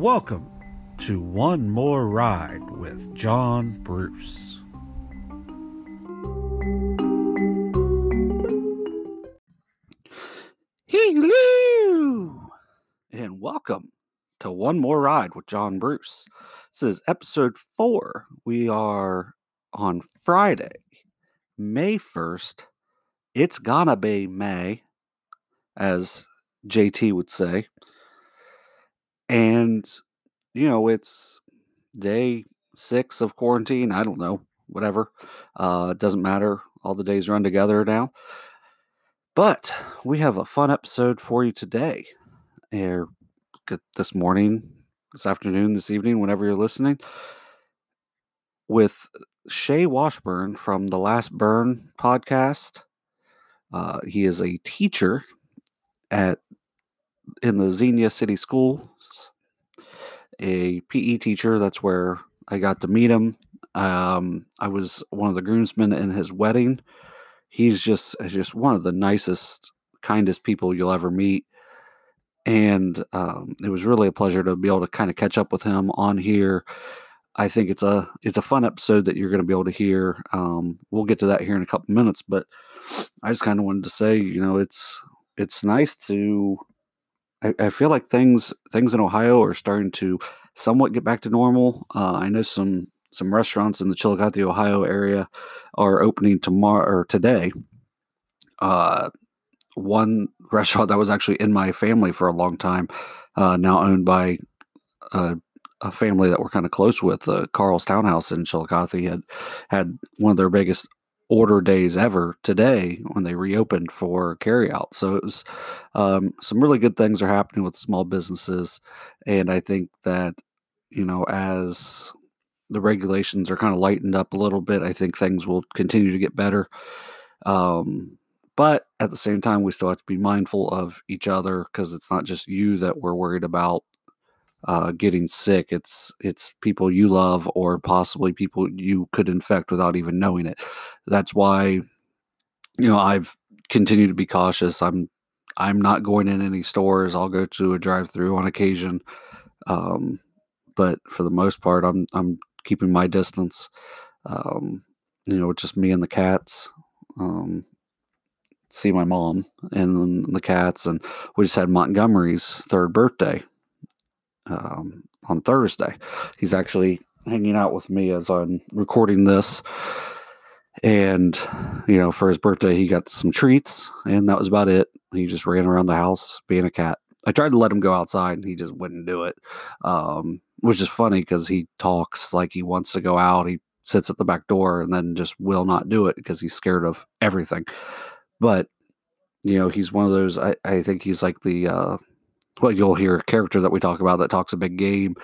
Welcome to One More Ride with John Bruce. Hello! And welcome to One More Ride with John Bruce. This is episode four. We are on Friday, May 1st. It's gonna be May, as JT would say. And, you know, it's day six of quarantine. I don't know, whatever. Uh, it doesn't matter. All the days run together now. But we have a fun episode for you today. Here, this morning, this afternoon, this evening, whenever you're listening, with Shay Washburn from the Last Burn podcast. Uh, he is a teacher at in the Xenia City Schools, a PE teacher. That's where I got to meet him. Um, I was one of the groomsmen in his wedding. He's just just one of the nicest, kindest people you'll ever meet. And um, it was really a pleasure to be able to kind of catch up with him on here. I think it's a it's a fun episode that you're going to be able to hear. Um, we'll get to that here in a couple minutes, but I just kind of wanted to say, you know, it's it's nice to. I, I, feel like things things in Ohio are starting to somewhat get back to normal. Uh, I know some some restaurants in the Chillicothe, Ohio area are opening tomorrow or today. Uh, one restaurant that was actually in my family for a long time, uh, now owned by a, a, family that we're kind of close with, uh, Carl's Townhouse in Chillicothe, had had one of their biggest order days ever today when they reopened for carryout. So it was um, some really good things are happening with small businesses, and I think that you know as the regulations are kind of lightened up a little bit. I think things will continue to get better. Um, but at the same time, we still have to be mindful of each other because it's not just you that we're worried about uh, getting sick. It's it's people you love or possibly people you could infect without even knowing it. That's why, you know, I've continued to be cautious. I'm I'm not going in any stores. I'll go to a drive-through on occasion. Um, but for the most part, I'm I'm keeping my distance. Um, you know, just me and the cats. Um, see my mom and the cats, and we just had Montgomery's third birthday um, on Thursday. He's actually hanging out with me as I'm recording this. And, you know, for his birthday, he got some treats, and that was about it. He just ran around the house being a cat. I tried to let him go outside, and he just wouldn't do it. Um, which is funny because he talks like he wants to go out. He sits at the back door and then just will not do it because he's scared of everything. But you know, he's one of those. I, I think he's like the uh, well, you'll hear a character that we talk about that talks a big game,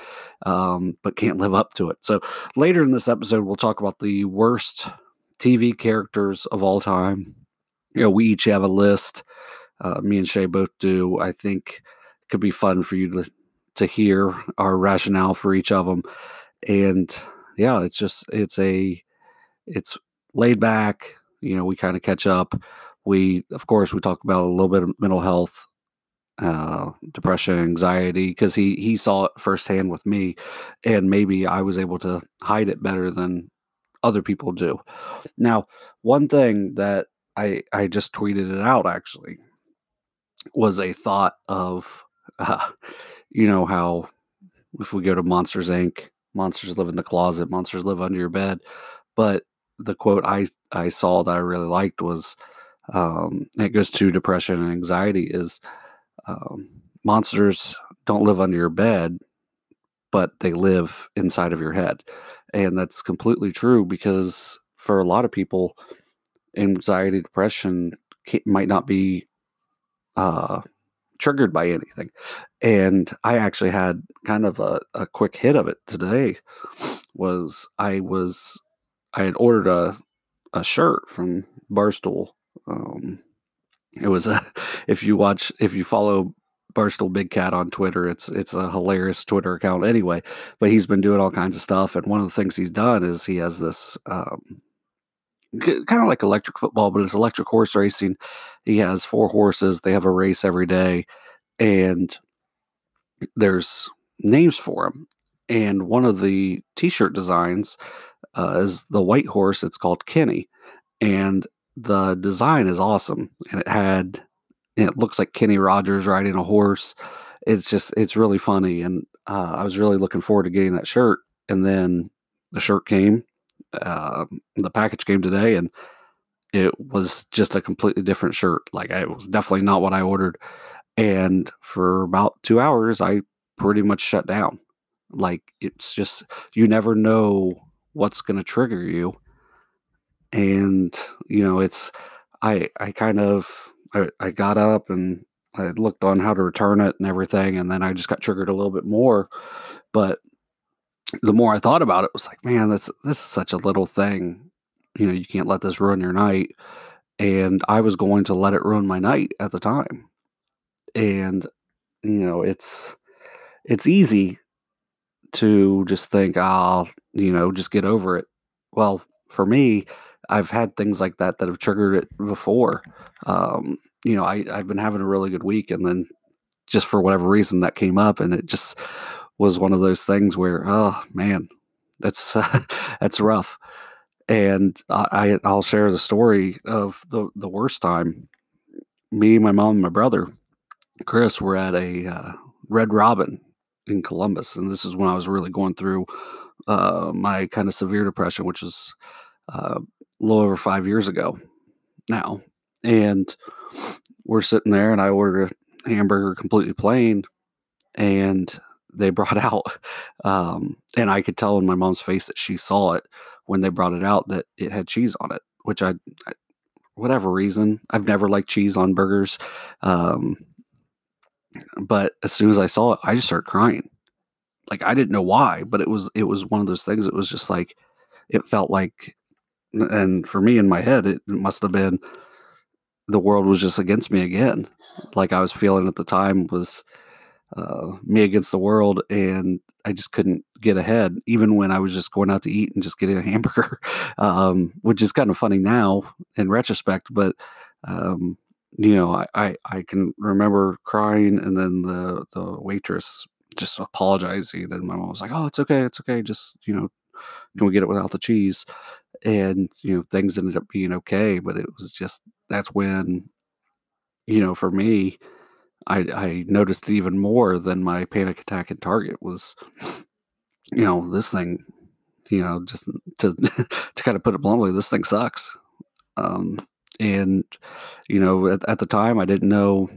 um, but can't live up to it. So later in this episode, we'll talk about the worst TV characters of all time. You know, we each have a list. Uh, me and Shay both do. I think it could be fun for you to to hear our rationale for each of them. And yeah, it's just it's a it's laid back. You know, we kind of catch up. We of course we talk about a little bit of mental health, uh, depression, anxiety, because he he saw it firsthand with me, and maybe I was able to hide it better than other people do. Now, one thing that I I just tweeted it out actually was a thought of uh, you know how if we go to Monsters Inc., monsters live in the closet, monsters live under your bed. But the quote I I saw that I really liked was um, it goes to depression and anxiety is um, monsters don't live under your bed, but they live inside of your head, and that's completely true because for a lot of people, anxiety, depression might not be uh, triggered by anything. And I actually had kind of a, a quick hit of it today was I was I had ordered a a shirt from Barstool. Um, it was a if you watch if you follow Barstool Big Cat on Twitter, it's it's a hilarious Twitter account anyway. But he's been doing all kinds of stuff, and one of the things he's done is he has this um, kind of like electric football, but it's electric horse racing. He has four horses. They have a race every day, and there's names for them. And one of the T-shirt designs uh, is the white horse. It's called Kenny, and the design is awesome. And it had, it looks like Kenny Rogers riding a horse. It's just, it's really funny, and uh, I was really looking forward to getting that shirt. And then the shirt came, uh, the package came today, and it was just a completely different shirt. Like it was definitely not what I ordered. And for about two hours, I pretty much shut down. Like it's just you never know what's going to trigger you, and you know it's I I kind of I, I got up and I looked on how to return it and everything, and then I just got triggered a little bit more. But the more I thought about it, it was like, man, this this is such a little thing. You know, you can't let this ruin your night. And I was going to let it ruin my night at the time. And you know, it's it's easy to just think, I'll, you know, just get over it. Well, for me, I've had things like that that have triggered it before. Um, you know, I, I've been having a really good week, and then just for whatever reason that came up, and it just was one of those things where, oh man, that's uh, that's rough. And I, I'll share the story of the the worst time. Me, my mom, and my brother, Chris, were at a uh, Red Robin in Columbus, and this is when I was really going through uh, my kind of severe depression, which is uh, little over five years ago now. And we're sitting there, and I ordered a hamburger completely plain, and they brought out, um, and I could tell in my mom's face that she saw it when they brought it out that it had cheese on it, which I, I whatever reason, I've never liked cheese on burgers. Um, but as soon as I saw it, I just started crying. Like I didn't know why, but it was it was one of those things. It was just like it felt like, and for me in my head, it must have been the world was just against me again. Like I was feeling at the time was uh, me against the world, and I just couldn't get ahead, even when I was just going out to eat and just getting a hamburger, um, which is kind of funny now in retrospect. But um, you know, I, I, I can remember crying, and then the the waitress just apologizing, and my mom was like, "Oh, it's okay, it's okay. Just you know, can we get it without the cheese?" And you know, things ended up being okay, but it was just that's when, you know, for me, I I noticed it even more than my panic attack at Target was, you know, this thing, you know, just to to kind of put it bluntly, this thing sucks. Um, and you know at, at the time i didn't know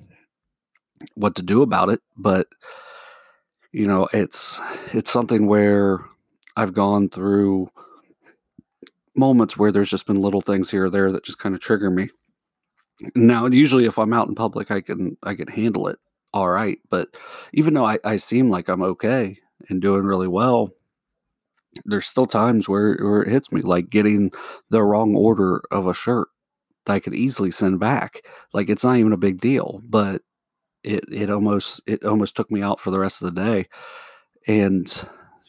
what to do about it but you know it's it's something where i've gone through moments where there's just been little things here or there that just kind of trigger me now usually if i'm out in public i can i can handle it all right but even though i, I seem like i'm okay and doing really well there's still times where, where it hits me like getting the wrong order of a shirt that I could easily send back. Like it's not even a big deal, but it it almost it almost took me out for the rest of the day. And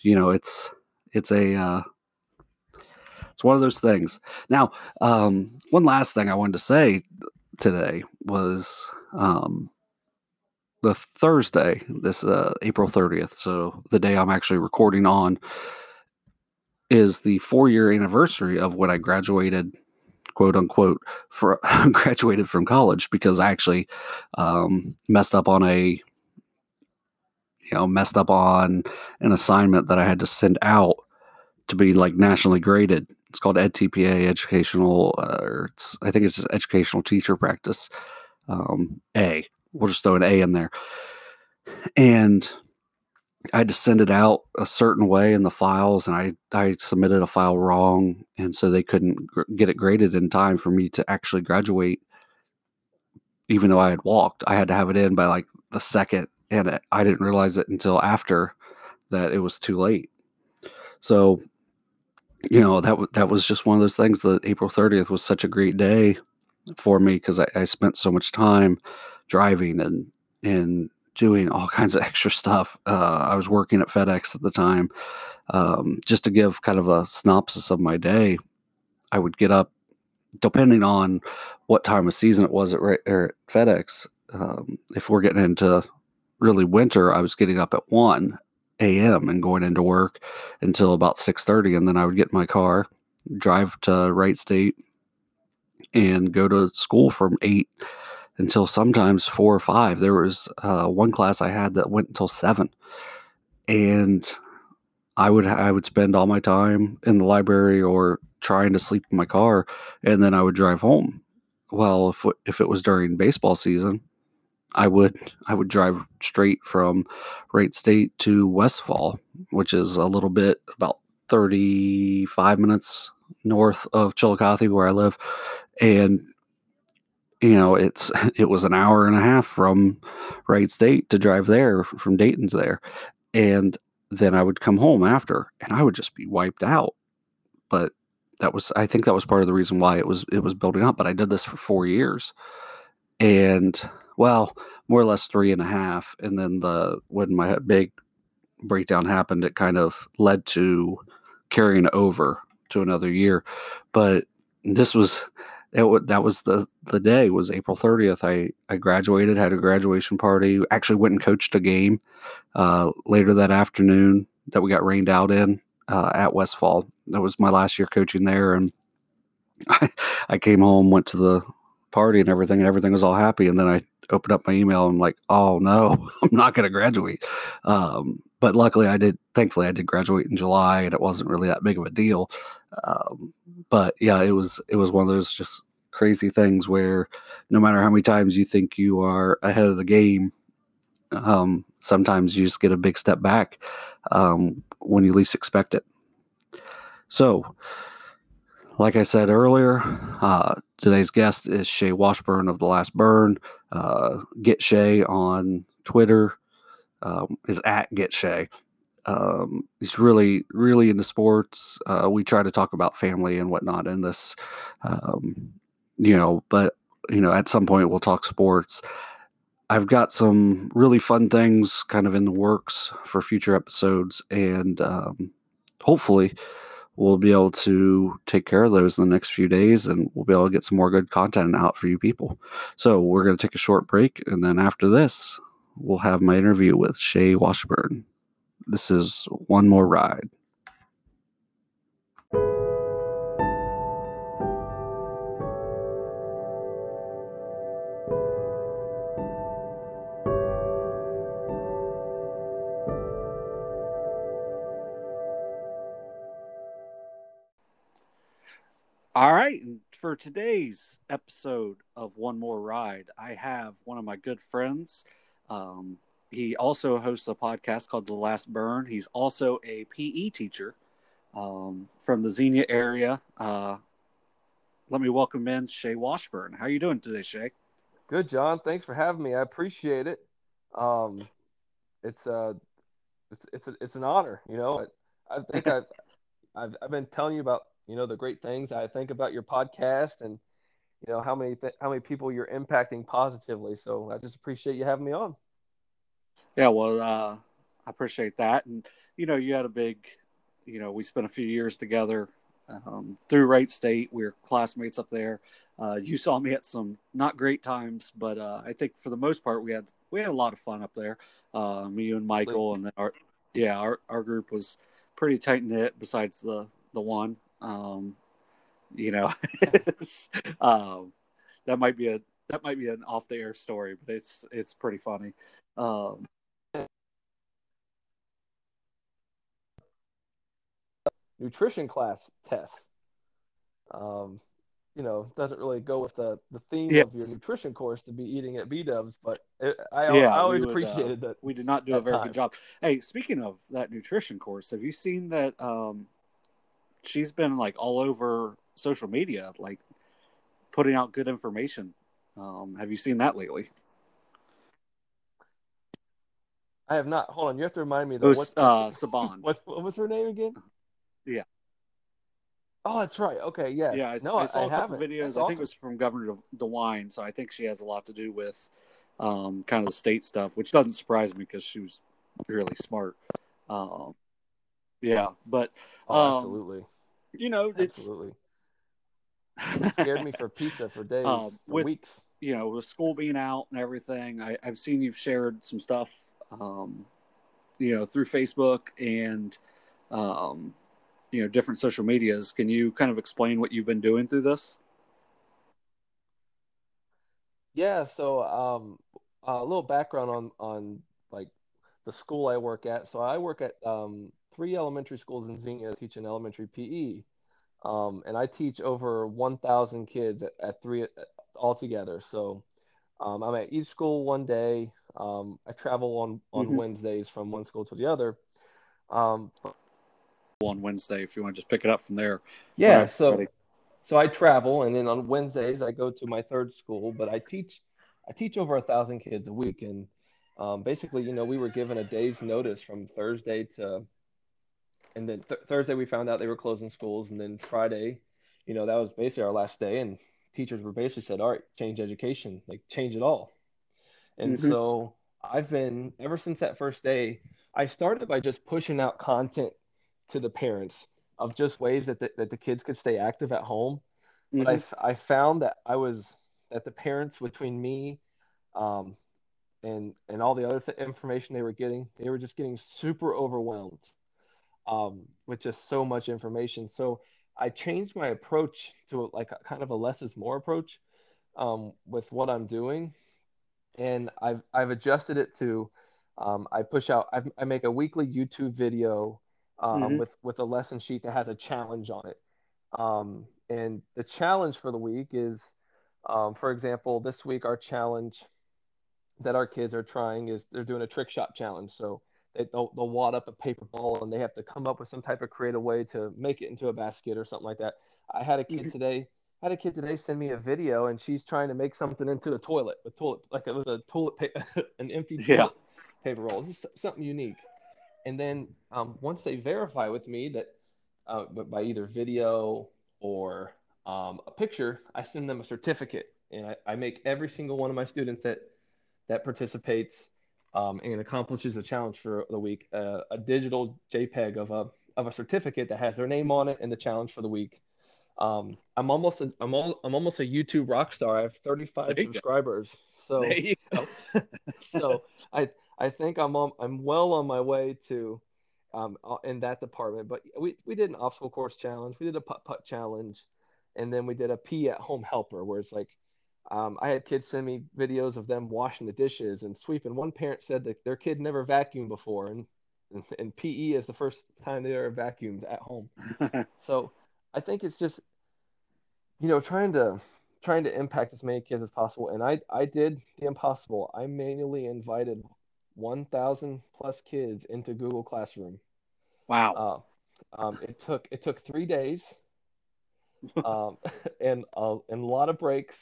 you know, it's it's a uh it's one of those things. Now, um one last thing I wanted to say today was um the Thursday, this uh April 30th, so the day I'm actually recording on is the 4 year anniversary of when I graduated quote unquote for graduated from college because I actually um, messed up on a you know messed up on an assignment that I had to send out to be like nationally graded. It's called EdTPA Educational, uh, or it's I think it's just Educational Teacher Practice um, A. We'll just throw an A in there, and I had to send it out a certain way in the files, and I I submitted a file wrong, and so they couldn't gr- get it graded in time for me to actually graduate. Even though I had walked, I had to have it in by like the second, and I didn't realize it until after that it was too late. So, you know that that was just one of those things. That April thirtieth was such a great day for me because I, I spent so much time driving and and doing all kinds of extra stuff. Uh, I was working at FedEx at the time. Um, just to give kind of a synopsis of my day, I would get up, depending on what time of season it was at, at FedEx. Um, if we're getting into really winter, I was getting up at one a.m. and going into work until about 6:30 and then I would get in my car, drive to Wright State and go to school from 8 until sometimes 4 or 5. There was uh, one class I had that went until 7. And I would I would spend all my time in the library or trying to sleep in my car and then I would drive home. Well, if if it was during baseball season, I would I would drive straight from Wright State to Westfall, which is a little bit about 35 minutes north of Chillicothe where I live. And you know, it's it was an hour and a half from Wright State to drive there from Dayton to there. And then I would come home after and I would just be wiped out. But that was I think that was part of the reason why it was it was building up. But I did this for four years. And well, more or less three and a half. And then the when my big breakdown happened, it kind of led to carrying over to another year. But this was it, that was the the day was April 30th. I I graduated, had a graduation party. Actually went and coached a game uh, later that afternoon that we got rained out in uh, at Westfall. That was my last year coaching there, and I, I came home, went to the party and everything, and everything was all happy. And then I opened up my email and I'm like, oh no, I'm not going to graduate. Um, but luckily, I did. Thankfully, I did graduate in July, and it wasn't really that big of a deal. Um, but yeah, it was it was one of those just crazy things where no matter how many times you think you are ahead of the game, um, sometimes you just get a big step back um, when you least expect it. So, like I said earlier, uh, today's guest is Shay Washburn of The Last Burn. Uh, get Shay on Twitter um, is at Get Shay. Um, he's really, really into sports. Uh, we try to talk about family and whatnot in this, um, you know, but, you know, at some point we'll talk sports. I've got some really fun things kind of in the works for future episodes, and um, hopefully, we'll be able to take care of those in the next few days and we'll be able to get some more good content out for you people. So, we're going to take a short break, and then after this, we'll have my interview with Shay Washburn. This is One More Ride. All right. And for today's episode of One More Ride, I have one of my good friends. Um, he also hosts a podcast called The Last Burn. He's also a PE teacher um, from the Xenia area. Uh, let me welcome in Shay Washburn. How are you doing today, Shay? Good, John. Thanks for having me. I appreciate it. Um, it's uh, it's it's a, it's an honor. You know, I, I think I've, I've I've been telling you about you know the great things I think about your podcast and you know how many th- how many people you're impacting positively. So I just appreciate you having me on. Yeah, well, uh, I appreciate that, and you know, you had a big, you know, we spent a few years together um, through Wright State. We were classmates up there. Uh, you saw me at some not great times, but uh, I think for the most part we had we had a lot of fun up there. Uh, me and Michael, and our yeah, our our group was pretty tight knit. Besides the the one, um, you know, um, that might be a that might be an off the air story, but it's it's pretty funny. Um, nutrition class test. Um, you know, doesn't really go with the, the theme yes. of your nutrition course to be eating at B Dubs, but it, I, yeah, I always would, appreciated uh, that. We did not do a very time. good job. Hey, speaking of that nutrition course, have you seen that? Um, she's been like all over social media, like putting out good information. Um, have you seen that lately? I have not. Hold on, you have to remind me. Though, it was uh, Saban. What, what was her name again? Yeah. Oh, that's right. Okay, yeah. Yeah, I, no, I saw I a couple haven't. videos. That's I awesome. think it was from Governor DeWine, so I think she has a lot to do with um, kind of the state stuff, which doesn't surprise me because she was really smart. Um, yeah, but oh, um, absolutely. You know, it's absolutely. It scared me for pizza for days, um, for with, weeks. You know, with school being out and everything, I, have seen you've shared some stuff, um, you know through Facebook and um, you know different social medias. Can you kind of explain what you've been doing through this? Yeah, so um, a little background on on like the school I work at. So I work at um, three elementary schools in Xenia teaching elementary PE, um, and I teach over 1,000 kids at, at three altogether. So um, I'm at each school one day. Um, I travel on on mm-hmm. Wednesdays from one school to the other. Um, on Wednesday, if you want to just pick it up from there. Yeah. So. Ready so I travel, and then on Wednesdays I go to my third school. But I teach, I teach over a thousand kids a week, and um, basically, you know, we were given a day's notice from Thursday to, and then th- Thursday we found out they were closing schools, and then Friday, you know, that was basically our last day, and teachers were basically said, all right, change education, like change it all. And mm-hmm. so I've been ever since that first day. I started by just pushing out content to the parents of just ways that the, that the kids could stay active at home. Mm-hmm. But I, I found that I was that the parents between me um, and and all the other th- information they were getting, they were just getting super overwhelmed um, with just so much information. So I changed my approach to like a, kind of a less is more approach um, with what I'm doing, and I've I've adjusted it to um, I push out I, I make a weekly YouTube video um, mm-hmm. with with a lesson sheet that has a challenge on it. Um, and the challenge for the week is, um, for example, this week our challenge that our kids are trying is they're doing a trick shot challenge. So they, they'll, they'll wad up a paper ball and they have to come up with some type of creative way to make it into a basket or something like that. I had a kid mm-hmm. today. Had a kid today send me a video and she's trying to make something into the toilet, a toilet like was a toilet paper, an empty toilet yeah. paper roll. This is something unique and then um, once they verify with me that uh, by either video or um, a picture, I send them a certificate, and I, I, make every single one of my students that that participates um, and accomplishes a challenge for the week uh, a digital JPEG of a of a certificate that has their name on it and the challenge for the week. Um, I'm almost a, I'm, all, I'm almost a YouTube rock star. I have 35 subscribers. Go. So so I I think I'm on, I'm well on my way to um, uh, in that department. But we, we did an obstacle course challenge, we did a putt putt challenge, and then we did a PE at home helper where it's like um, I had kids send me videos of them washing the dishes and sweeping. One parent said that their kid never vacuumed before, and and, and PE is the first time they ever vacuumed at home. so I think it's just you know trying to trying to impact as many kids as possible. And I I did the impossible. I manually invited 1,000 plus kids into Google Classroom. Wow. Uh, um, it took it took three days, um, and uh, and a lot of breaks,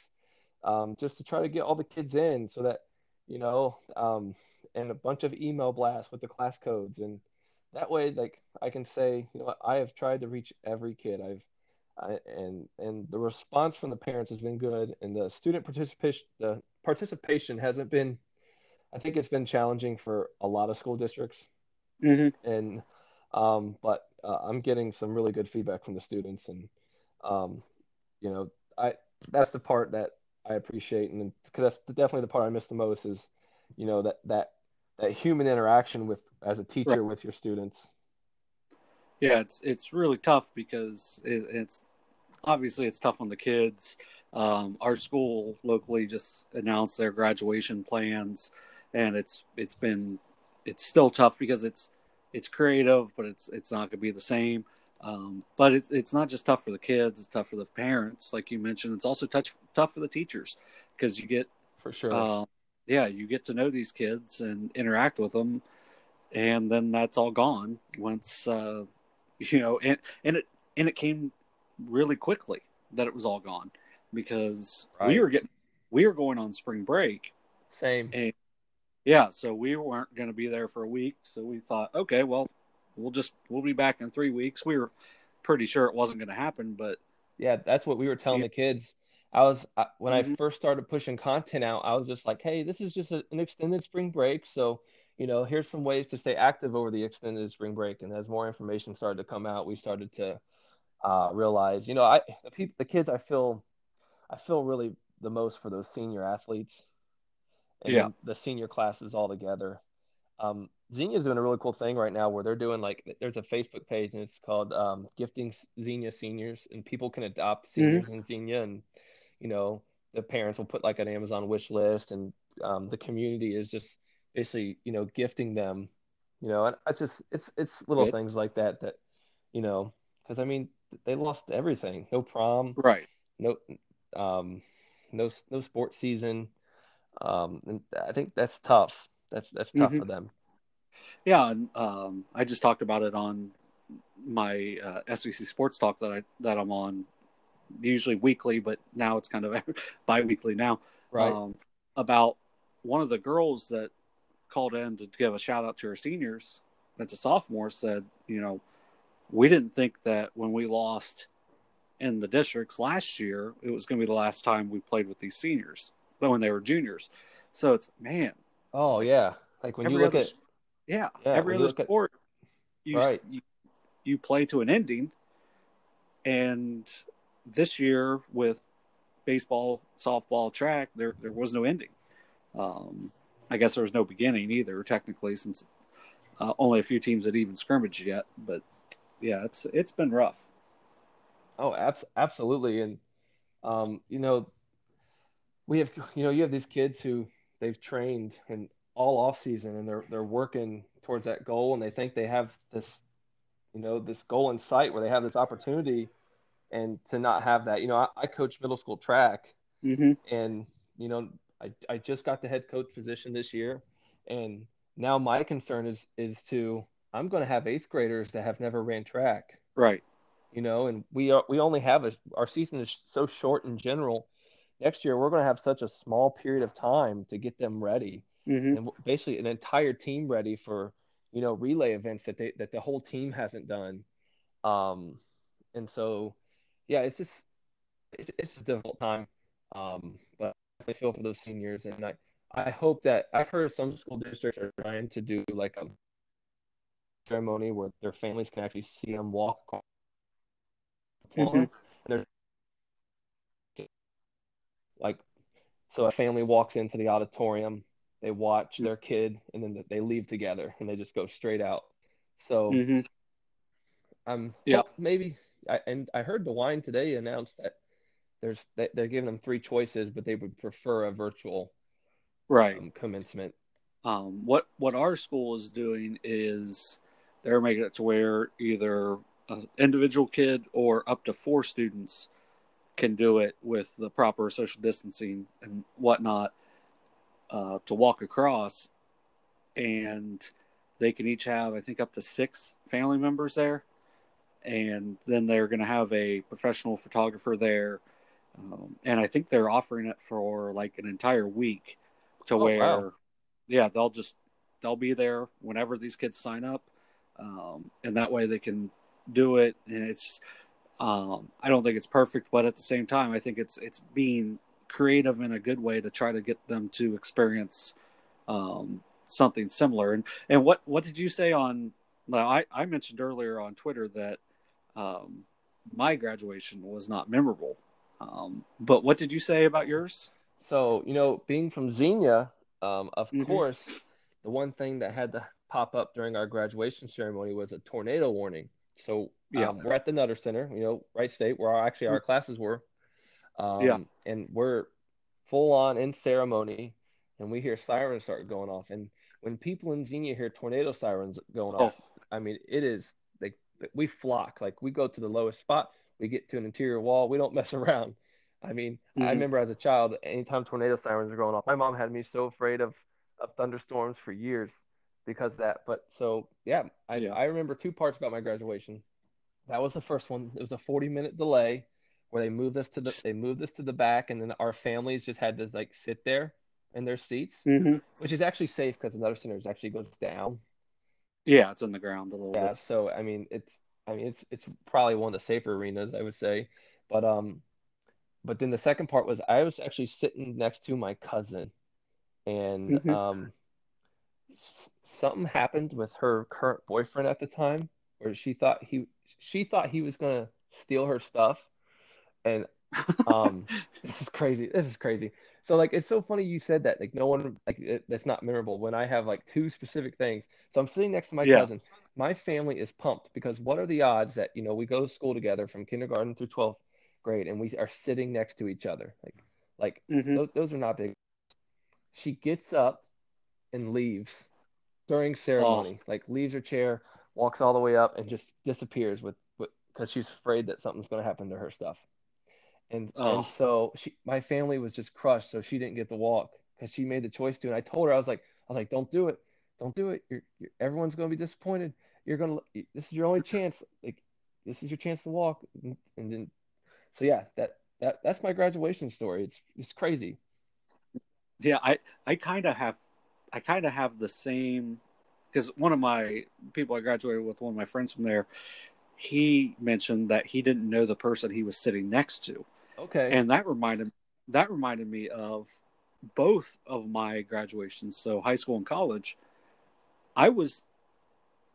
um, just to try to get all the kids in, so that you know, um, and a bunch of email blasts with the class codes, and that way, like I can say, you know, I have tried to reach every kid. I've I, and and the response from the parents has been good, and the student participation the participation hasn't been I think it's been challenging for a lot of school districts, mm-hmm. and um, but uh, I'm getting some really good feedback from the students, and um, you know, I that's the part that I appreciate, and because that's definitely the part I miss the most is, you know, that that that human interaction with as a teacher right. with your students. Yeah, it's it's really tough because it, it's obviously it's tough on the kids. Um, our school locally just announced their graduation plans and it's it's been it's still tough because it's it's creative, but it's it's not going to be the same. Um, but it's it's not just tough for the kids; it's tough for the parents, like you mentioned. It's also tough tough for the teachers because you get for sure. Uh, yeah, you get to know these kids and interact with them, and then that's all gone once uh, you know. And and it and it came really quickly that it was all gone because right. we were getting we were going on spring break. Same. And yeah, so we weren't going to be there for a week, so we thought, okay, well, we'll just we'll be back in three weeks. We were pretty sure it wasn't going to happen, but yeah, that's what we were telling yeah. the kids. I was I, when mm-hmm. I first started pushing content out, I was just like, hey, this is just a, an extended spring break, so you know, here's some ways to stay active over the extended spring break. And as more information started to come out, we started to uh, realize, you know, I the people, the kids, I feel, I feel really the most for those senior athletes and yeah. the senior classes all together. Um, Xenia's doing a really cool thing right now where they're doing like there's a Facebook page and it's called um, Gifting Xenia Seniors and people can adopt seniors Mm-hmm. in Xenia and you know the parents will put like an Amazon wish list and um, the community is just basically you know gifting them you know and it's just it's it's little things like that that you know because I mean they lost everything no prom Right. no um no no sports season um and I think that's tough that's that's tough Mhm. for them Yeah, and um, I just talked about it on my uh, SVC Sports Talk that I that I'm on, usually weekly, but now it's kind of bi-weekly now. right Um, about one of the girls that called in to give a shout out to her seniors. That's a sophomore. Said, you know, we didn't think that when we lost in the districts last year, it was going to be the last time we played with these seniors, but when they were juniors. So it's man, oh yeah like when you look other at yeah, Yeah, every other look at- sport you, Right. you you play to an ending and this year with baseball softball track there there was no ending um i guess there was no beginning either technically since uh, only a few teams had even scrimmaged yet but yeah it's it's been rough Oh, abs- absolutely. And um, you know, we have you know, you have these kids who they've trained and all off season and they're they're working towards that goal and they think they have this, you know, this goal in sight where they have this opportunity and to not have that. You know, I, I coach middle school track mm-hmm. and you know, I, I just got the head coach position this year and now my concern is is to I'm going to have eighth graders that have never ran track right you know, and we are we only have a our season is so short in general. Next year we're going to have such a small period of time to get them ready, mm-hmm. and basically an entire team ready for you know relay events that they that the whole team hasn't done. Um, and so, yeah, it's just it's, it's a difficult time. Um, but I feel for those seniors, and I I hope that I've heard some school districts are trying to do like a ceremony where their families can actually see them walk Mhm. they're like so a family walks into the auditorium they watch their kid and then they leave together and they just go straight out. So Mm-hmm. um Yeah. maybe I, and i heard DeWine today announced that there's they, they're giving them three choices but they would prefer a virtual right. um, commencement. Um, what what our school is doing is they're making it to where either an individual kid or up to four students can do it with the proper social distancing and whatnot uh, to walk across, and they can each have I think up to six family members there, and then they're going to have a professional photographer there, um, and I think they're offering it for like an entire week to Oh, where wow. yeah they'll just they'll be there whenever these kids sign up. Um, and that way they can do it. And it's um, i don't think it's perfect but at the same time i think it's it's being creative in a good way to try to get them to experience um, something similar and and what what did you say on well, I, I mentioned earlier on twitter that um, my graduation was not memorable um, but what did you say about yours So, you know, being from Xenia, um, of Mhm. course, the one thing that had to pop up during our graduation ceremony was a tornado warning. So, Yeah. um, we're at the Nutter Center, you know, Wright State, where our, actually our classes were. Um, Yeah. And we're full on in ceremony, and we hear sirens start going off. And when people in Xenia hear tornado sirens going Oh. off, I mean, it is like we flock. Like we go to the lowest spot, we get to an interior wall, we don't mess around. I mean, I Mhm. remember as a child, anytime tornado sirens are going off, my mom had me so afraid of, of thunderstorms for years because of that. But so, yeah, I, Yeah. I remember two parts about my graduation. That was the first one. It was a 40 minute delay where they moved us to the they moved us to the back, and then our families just had to like sit there in their seats, Mhm. which is actually safe because Nutter Center actually goes down. yeah it's on the ground a little Yeah, bit so I mean, it's I mean, it's it's probably one of the safer arenas, I would say. But um, but then the second part was I was actually sitting next to my cousin, and Mhm. um, something happened with her current boyfriend at the time, where she thought he she thought he was gonna steal her stuff, and um, this is crazy. This is crazy. So like it's so funny you said that. Like no one like it, that's not memorable when I have like two specific things. So I'm sitting next to my Yeah. cousin. My family is pumped because what are the odds that you know we go to school together from kindergarten through 12th grade and we are sitting next to each other. Like like hmm those, those are not big. She gets up and leaves during ceremony. Like leaves her chair, walks all the way up and just disappears with because she's afraid that something's going to happen to her stuff. And Oh. and so she, my family was just crushed, so she didn't get to walk because she made the choice to. And I told her, I was like, I was like, don't do it, don't do it. You're, you're everyone's gonna be disappointed. You're gonna, this is your only chance. Like, this is your chance to walk. And, and then, so yeah, that that that's my graduation story. It's it's crazy. Yeah, I I kind of have I kind of have the same because one of my people I graduated with, one of my friends from there, he mentioned that he didn't know the person he was sitting next to, Okay. and that reminded that reminded me of both of my graduations, so high school and college. I was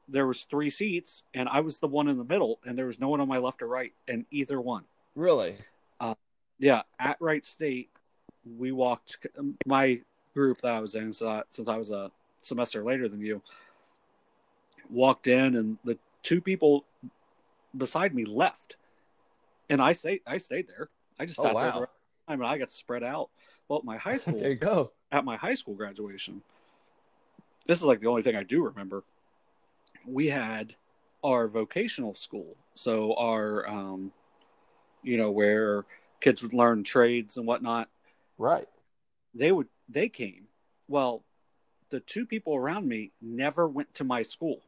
there was three seats, and I was the one in the middle, and there was no one on my left or right, and either one. really? Uh, Yeah, at Wright State, we walked my group that I was in, so I, since I was a semester later than you, walked in, and the two people beside me left, and I say I stayed there. I just Oh sat wow. I mean, I got spread out. Well, my high school, there you go. at my high school graduation, this is like the only thing I do remember. We had our vocational school, so our, um, you know, where kids would learn trades and whatnot. Right. They would they came. Well, the two people around me never went to my school.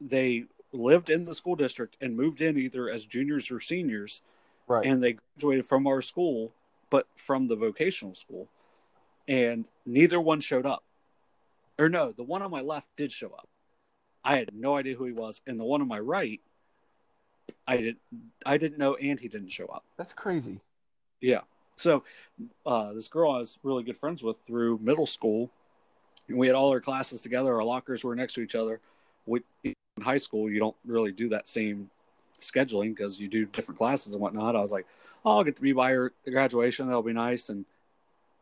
They lived in the school district and moved in either as juniors or seniors, Right. and they graduated from our school, but from the vocational school. And neither one showed up. Or no, the one on my left did show up. I had no idea who he was, and the one on my right, I didn't. I didn't know, and he didn't show up. That's crazy. Yeah. So uh, this girl I was really good friends with through middle school, and we had all our classes together. Our lockers were next to each other. We, in high school, you don't really do that same scheduling because you do different classes and whatnot. I was like, oh, I'll get to be by her graduation. That'll be nice. And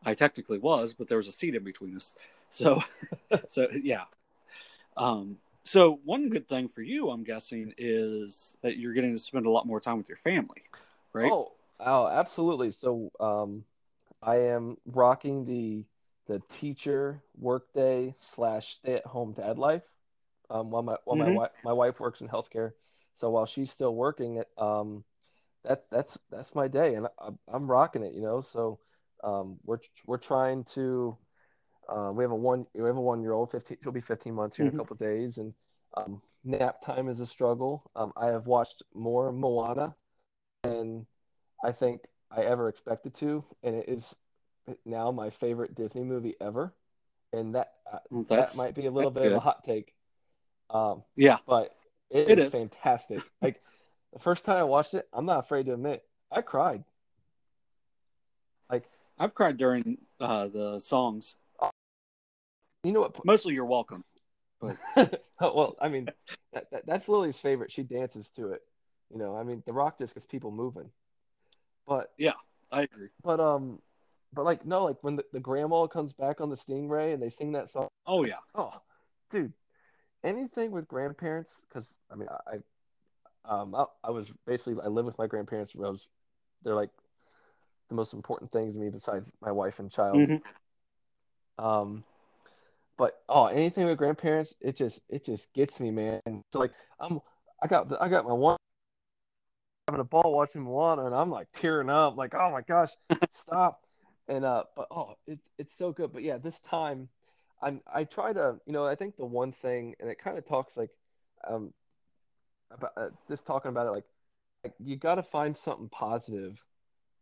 I technically was, but there was a seat in between us. So, so yeah. Um, so one good thing for you, I'm guessing, is that you're getting to spend a lot more time with your family, right? Oh, oh, absolutely. So, um, I am rocking the the teacher workday slash stay at home dad life. Um, while my while my Mhm. wife my wife works in healthcare, so while she's still working, it um, that's that's that's my day, and I, I'm rocking it. You know, so um, we're we're trying to. Uh, we have a one we have a one year old. Fifteen, she'll be 15 months here in Mhm. a couple of days, and um, nap time is a struggle. Um, I have watched more Moana than I think I ever expected to, and it is now my favorite Disney movie ever. And that uh, that might be a little bit of a hot take, um, yeah. but it It is, is. fantastic. Like the first time I watched it, I'm not afraid to admit I cried. Like I've cried during uh, the songs. you know what? Mostly "You're Welcome." But well, I mean, that, that, that's Lily's favorite. She dances to it. You know, I mean, The Rock just gets people moving. But yeah, I agree. but um, but like no, like when the, the grandma comes back on the Stingray and they sing that song. Oh yeah, Oh, dude, anything with grandparents? Because I mean, I, um, I, I was basically I live with my grandparents. I was, they're like the most important things to me besides my wife and child. Mhm. Um, but oh, anything with grandparents, it just it just gets me, man. So like I'm I got I got my one having a ball watching Moana, and I'm like tearing up, like oh my gosh, stop. And uh, but oh, it's it's so good. But yeah, this time, I'm I try to you know I think the one thing, and it kind of talks like, um, about uh, just talking about it like, like you got to find something positive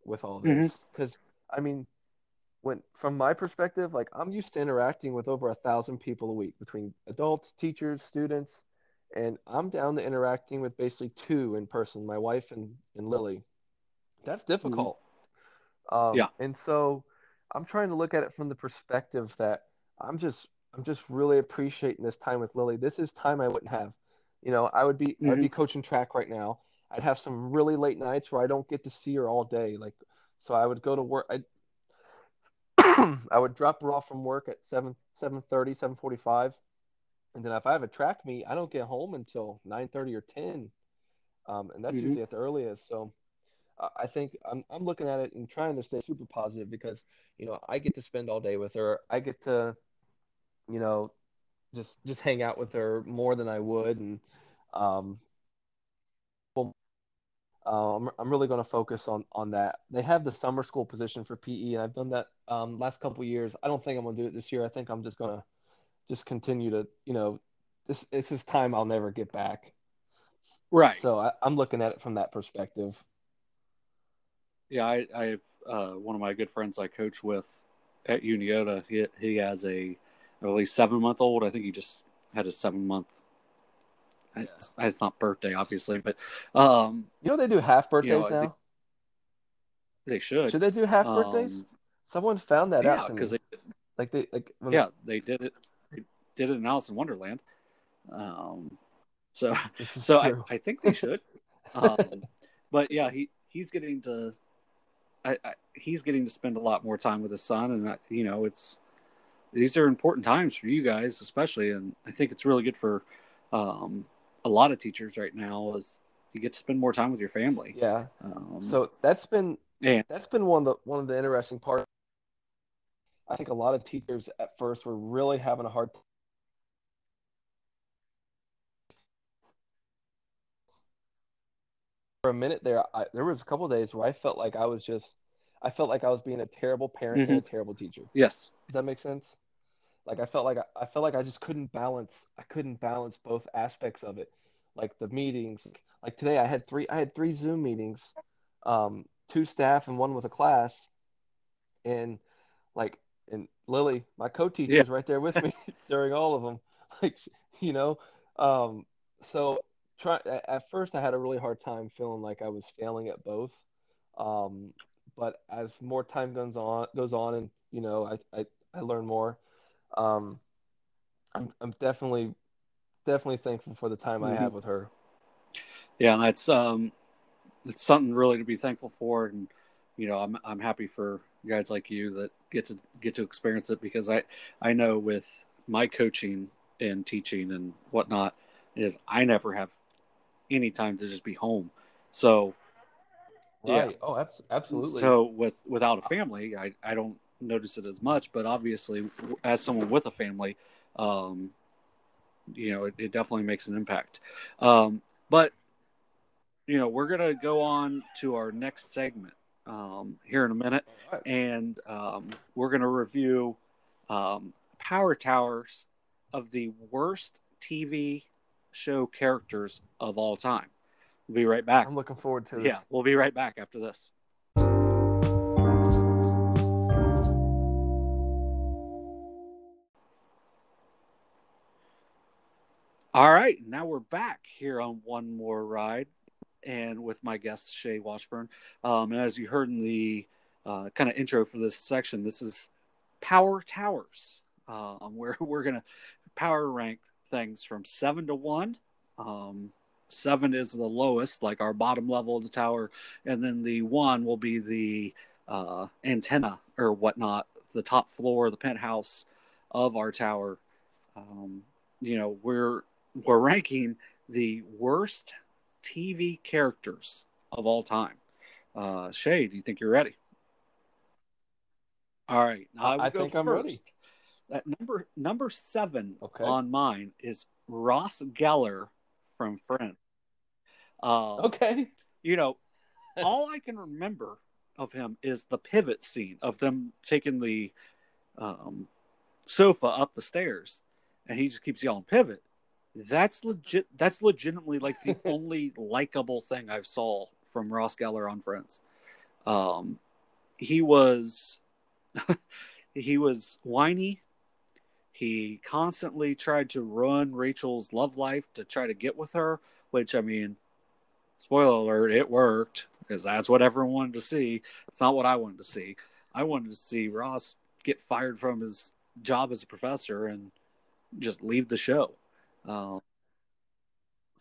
with all this because I mean when from my perspective, like I'm used to interacting with over a thousand people a week between adults, teachers, students, and I'm down to interacting with basically two in person, my wife and, and Lily. That's difficult. Um, Yeah. And so I'm trying to look at it from the perspective that I'm just I'm just really appreciating this time with Lily. This is time I wouldn't have. You know, I would be I'd be coaching track right now. I'd have some really late nights where I don't get to see her all day. Like so I would go to work I I would drop her off from work at 7 7:30, 7:45. And then if I have a track meet, I don't get home until 9:30 or 10. Um, and that's Mhm. usually at the earliest. So uh, I think I'm I'm looking at it and trying to stay super positive because, you know, I get to spend all day with her. I get to, you know, just just hang out with her more than I would and um well, uh, I'm I'm really going to focus on on that. They have the summer school position for PE, and I've done that um, last couple years. I don't think I'm going to do it this year. I think I'm just going to just continue to, you know, this this is time I'll never get back. Right. So I, I'm looking at it from that perspective. Yeah, I, I uh, one of my good friends I coach with at Uniota. He he has a at least seven month old. I think he just had a seven month. It's, it's not birthday, obviously, but um, You know they do half birthdays know, now. they should. Should they do half birthdays? Um, Someone found that yeah, out because they like they like when- yeah they did it. They did it in Alice in Wonderland. Um, so so I. I think they should. Um, but yeah, he he's getting to. I, I, he's getting to spend a lot more time with his son, and I, you know, it's these are important times for you guys, especially, and I think it's really good for um, a lot of teachers right now. Is you get to spend more time with your family. yeah. Um, So that's been that's been one of the one of the interesting parts. I think a lot of teachers at first were really having a hard time. For a minute there, I, there was a couple of days where I felt like I was just, I felt like I was being a terrible parent and a terrible teacher. yes, Does that make sense? Like I felt like I, I felt like I just couldn't balance. I couldn't balance both aspects of it, like the meetings. Like today, I had three. I had three Zoom meetings, um, two staff and one with a class, and like and Lily, my co-teacher, Yeah. was right there with me during all of them. Like you know, um, so try at at first I had a really hard time feeling like I was failing at both. Um, but as more time goes on, goes on, and you know, I I, I learn more. Um, I'm I'm definitely definitely thankful for the time I Mhm. have with her. yeah, and that's um, it's something really to be thankful for, and you know, I'm I'm happy for guys like you that get to get to experience it because I I know with my coaching and teaching and whatnot is I never have any time to just be home. So Yeah. Oh, abs- absolutely. so with without a family, I I don't notice it as much, but obviously as someone with a family, um, you know, it, it definitely makes an impact. Um, but you know, we're gonna go on to our next segment um, here in a minute right. and um, we're going to review um, Power Towers of the worst TV show characters of all time. We'll be right back. I'm looking forward to it. Yeah, we'll be right back after this. All right, now we're back here on one more ride, and with my guest Shay Washburn. Um, and as you heard in the uh, kind of intro for this section, this is Power Towers, um, where we're gonna power rank things from seven to one. Um, seven is the lowest, like our bottom level of the tower, and then the one will be the uh, antenna or whatnot, the top floor, the penthouse of our tower. Um, you know, we're we're ranking the worst TV characters of all time. Uh, Shay, do you think you're ready? All right, I, I think I'm ready. That number number seven Okay. on mine is Ross Geller from Friends. Um, Okay. you know, all I can remember of him is the pivot scene of them taking the um, sofa up the stairs, and he just keeps yelling pivot. That's legit. That's legitimately like the only likable thing I've saw from Ross Geller on Friends. Um, he was he was whiny. He constantly tried to ruin Rachel's love life to try to get with her, which I mean, spoiler alert, it worked because that's what everyone wanted to see. It's not what I wanted to see. I wanted to see Ross get fired from his job as a professor and just leave the show. Uh,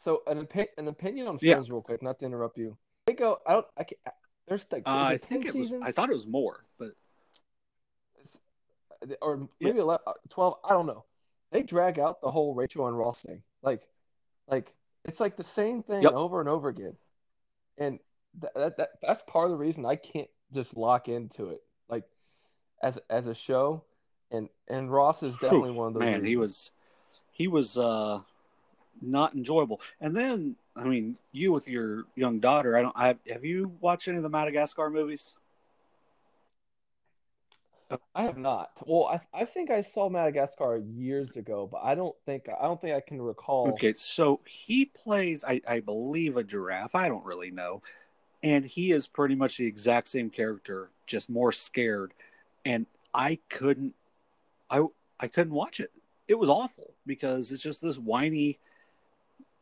So an opi- an opinion on Yeah. Real quick, not to interrupt you. I go. I don't. I can't. There's like. is I think 10 it was. seasons? I thought it was more, but or maybe 11, 12. I don't know. They drag out the whole Rachel and Ross thing. Like, like it's like the same thing Yep. over and over again. And that, that that that's part of the reason I can't just lock into it. Like, as as a show, and and Ross is definitely one of those. Man, he was he was uh not enjoyable. And then I mean, you with your young daughter, I don't I have you watched any of the Madagascar movies? I have not. Well, I I think I saw Madagascar years ago, but I don't think I don't think I can recall. Okay, so he plays I, I believe a giraffe. I don't really know. And he is pretty much the exact same character, just more scared. And I couldn't I I couldn't watch it. It was awful because it's just this whiny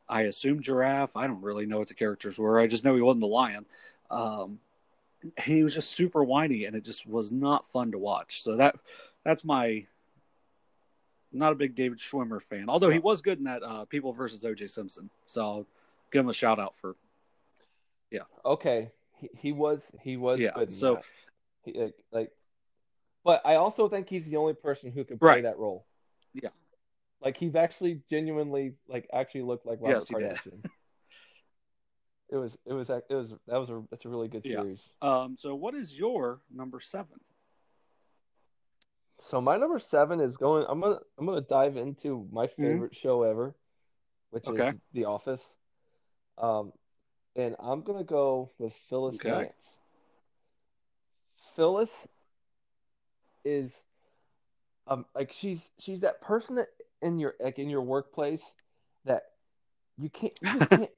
I assume giraffe. I don't really know what the characters were. I just know he wasn't the lion. Um, he was just super whiny, and it just was not fun to watch. So that that's my not a big David Schwimmer fan. Although he was good in that uh, People versus O.J. Simpson. So I'll give him a shout out for yeah. Okay, he, he was he was Yeah, good. so- He, like, like, but I also think he's the only person who can play Right. that role. Yeah. like he's actually genuinely like actually looked like Robert Yes, he did. Kardashian. it was it was it was that was a that's a really good Yeah. series. Um, so what is your number seven? So my number seven is going. I'm gonna I'm gonna dive into my Mm-hmm. favorite show ever, which Okay. is The Office. Um, and I'm gonna go with Phyllis Okay. Vance. Phyllis is um like she's she's that person that in your like in your workplace that you can't you just can't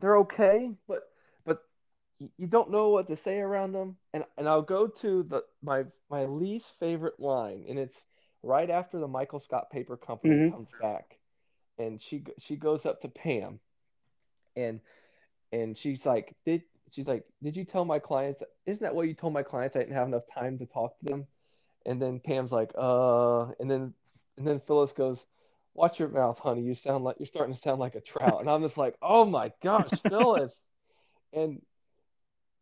they're okay but but you- don't know what to say around them. And and I'll go to the my my least favorite line and it's right after the Michael Scott Paper Company Mhm. comes back and she she goes up to Pam and and she's like did she's like did you tell my clients isn't that what you told my clients? I didn't have enough time to talk to them and then Pam's like uh and then and then Phyllis goes watch your mouth honey. You sound like you're starting to sound like a trout. And I'm just like oh my gosh Phyllis. And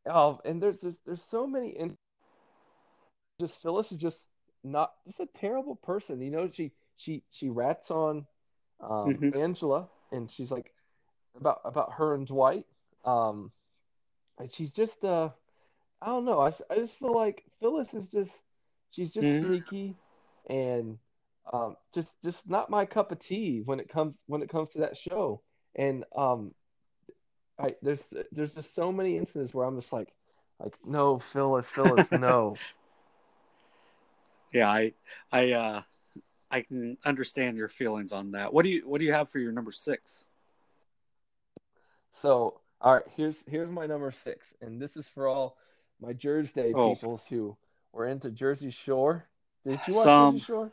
oh and there's there's, there's so many in just Phyllis is just not just a terrible person. You know she she she rats on um Mhm. Angela and she's like about about her and Dwight. Um and she's just uh I don't know. I I just feel like Phyllis is just she's just Mhm. sneaky and um just just not my cup of tea when it comes when it comes to that show and um I there's there's just so many instances where I'm just like like no Phyllis Phyllis no Yeah, I I uh I can understand your feelings on that. What do you what do you have for your number six? So, all right, here's here's my number six, and this is for all my Jersey Oh. peoples who were into Jersey Shore. Did you watch Some. Jersey Shore?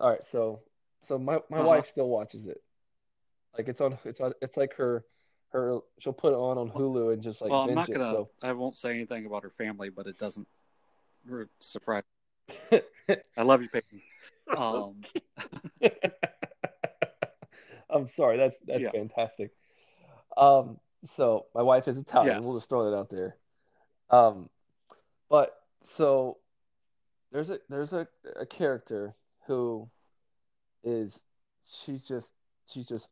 All right, so so my my Uh-huh. wife still watches it. Like it's on it's on it's like her her she'll put it on on Hulu and just like well, I'm not gonna. So I won't say anything about her family, but it doesn't surprise. I love you, Peyton. Um, I'm sorry, that's that's Yeah. fantastic. Um, so my wife is Italian. Yes. We'll just throw that out there. Um, but so there's a there's a, a character who is she's just she's just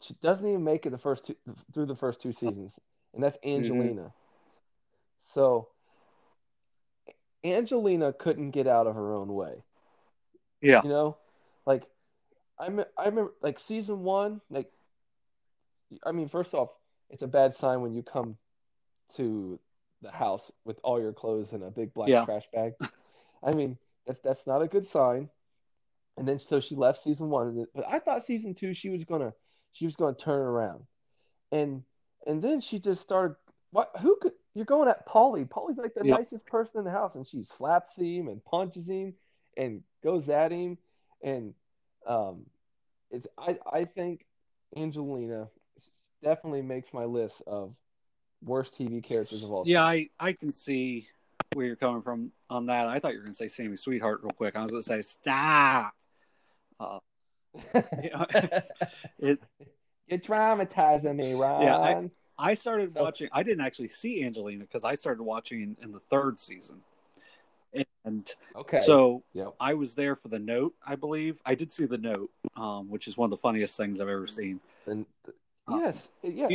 she doesn't even make it the first two through the first two seasons, and that's mm-hmm. Angelina. So Angelina couldn't get out of her own way. yeah, You know, like I me- I remember like season one, like I mean, first off, it's a bad sign when you come to the house with all your clothes in a big black Yeah. trash bag. I mean, that's that's not a good sign. And then so she left season one, but I thought season two she was gonna she was gonna turn around, and and then she just started. What? Who could? You're going at Paulie. Paulie's like the Yep. nicest person in the house, and she slaps him and punches him and goes at him, and um, it's I I think Angelina definitely makes my list of worst TV characters of all yeah. I I can see where you're coming from on that. I thought you were gonna say Sammi Sweetheart real quick. I was gonna say stop. Uh, you know, it, you're traumatizing me, Ron. Yeah, I- I started So- watching. I didn't actually see Angelina because I started watching in, in the third season, and Okay. so Yep. I was there for the note. I believe I did see the note, um, which is one of the funniest things I've ever seen. And Uh, yes, yeah.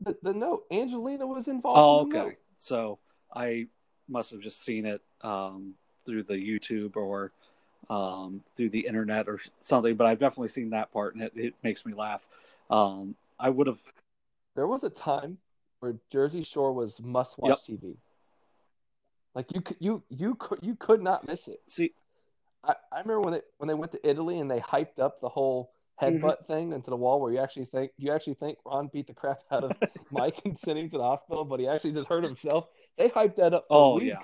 The, the note. Angelina was involved. Oh, in okay. So I must have just seen it um, through the YouTube or um, through the internet or something. But I've definitely seen that part, and it, it makes me laugh. Um, I would have. There was a time where Jersey Shore was must-watch TV. Like you could you you could you could not miss it. See, I, I remember when they when they went to Italy and they hyped up the whole Mm-hmm. headbutt thing into the wall where you actually think you actually think Ron beat the crap out of Mike and sent him to the hospital, but he actually just hurt himself. They hyped that up Oh, weeks. yeah.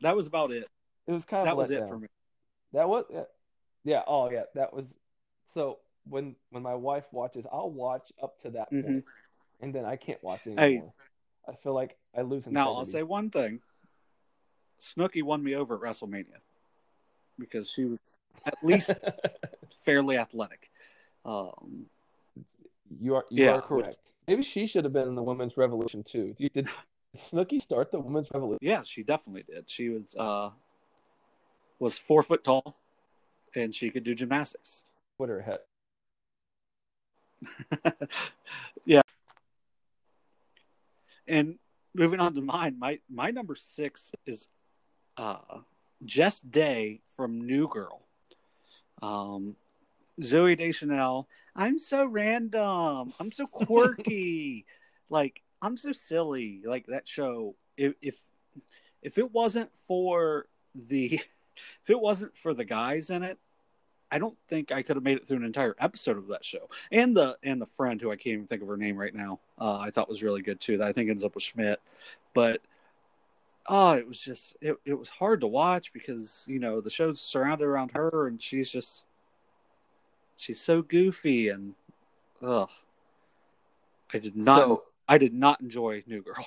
that was about it. It was kind of That was it down. for me. That was yeah. yeah. Oh yeah, that was so when when my wife watches, I'll watch up to that Mhm. point, and then I can't watch Hey. anymore. I feel like I lose Now I'll say one thing: Snooki won me over at WrestleMania because she was at least fairly athletic. Um, you are you Yeah, are correct. Maybe she should have been in the women's revolution too. Did, did Snooki start the women's revolution? yeah, she definitely did. She was uh, was four foot tall, and she could do gymnastics. Twitter head. yeah. And moving on to mine, my my number six is uh Jess Day from New Girl. Um Zooey Deschanel. I'm so random. I'm so quirky. like I'm so silly. Like that show. If if if it wasn't for the if it wasn't for the guys in it, I don't think I could have made it through an entire episode of that show. And the and the friend who I can't even think of her name right now, uh, I thought was really good too. That I think ends up with Schmidt, but oh, it was just it, it was hard to watch because you know the show's surrounded around her and she's just she's so goofy and ugh. I did not So I did not enjoy New Girl.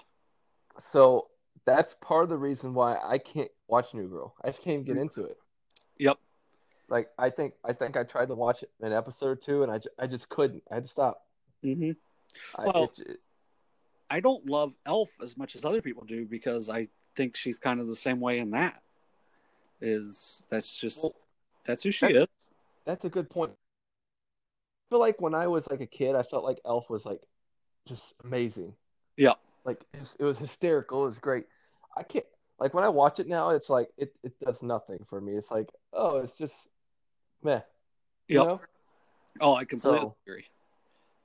so that's part of the reason why I can't watch New Girl. I just can't even get into it. Yep. Like I think I think I tried to watch an episode or two, and I, I just couldn't. I had to stop. hmm I, Well- it, it- I don't love Elf as much as other people do because I think she's kind of the same way in that. Is that's just Well, that's who she that- is. that's a good point. I feel like when I was like a kid, I felt like Elf was like just amazing. Yeah. Like it was, it was hysterical. It was great. I can't like when I watch it now. It's like it, it does nothing for me. It's like oh, it's just meh. You know? Oh, I completely So- agree.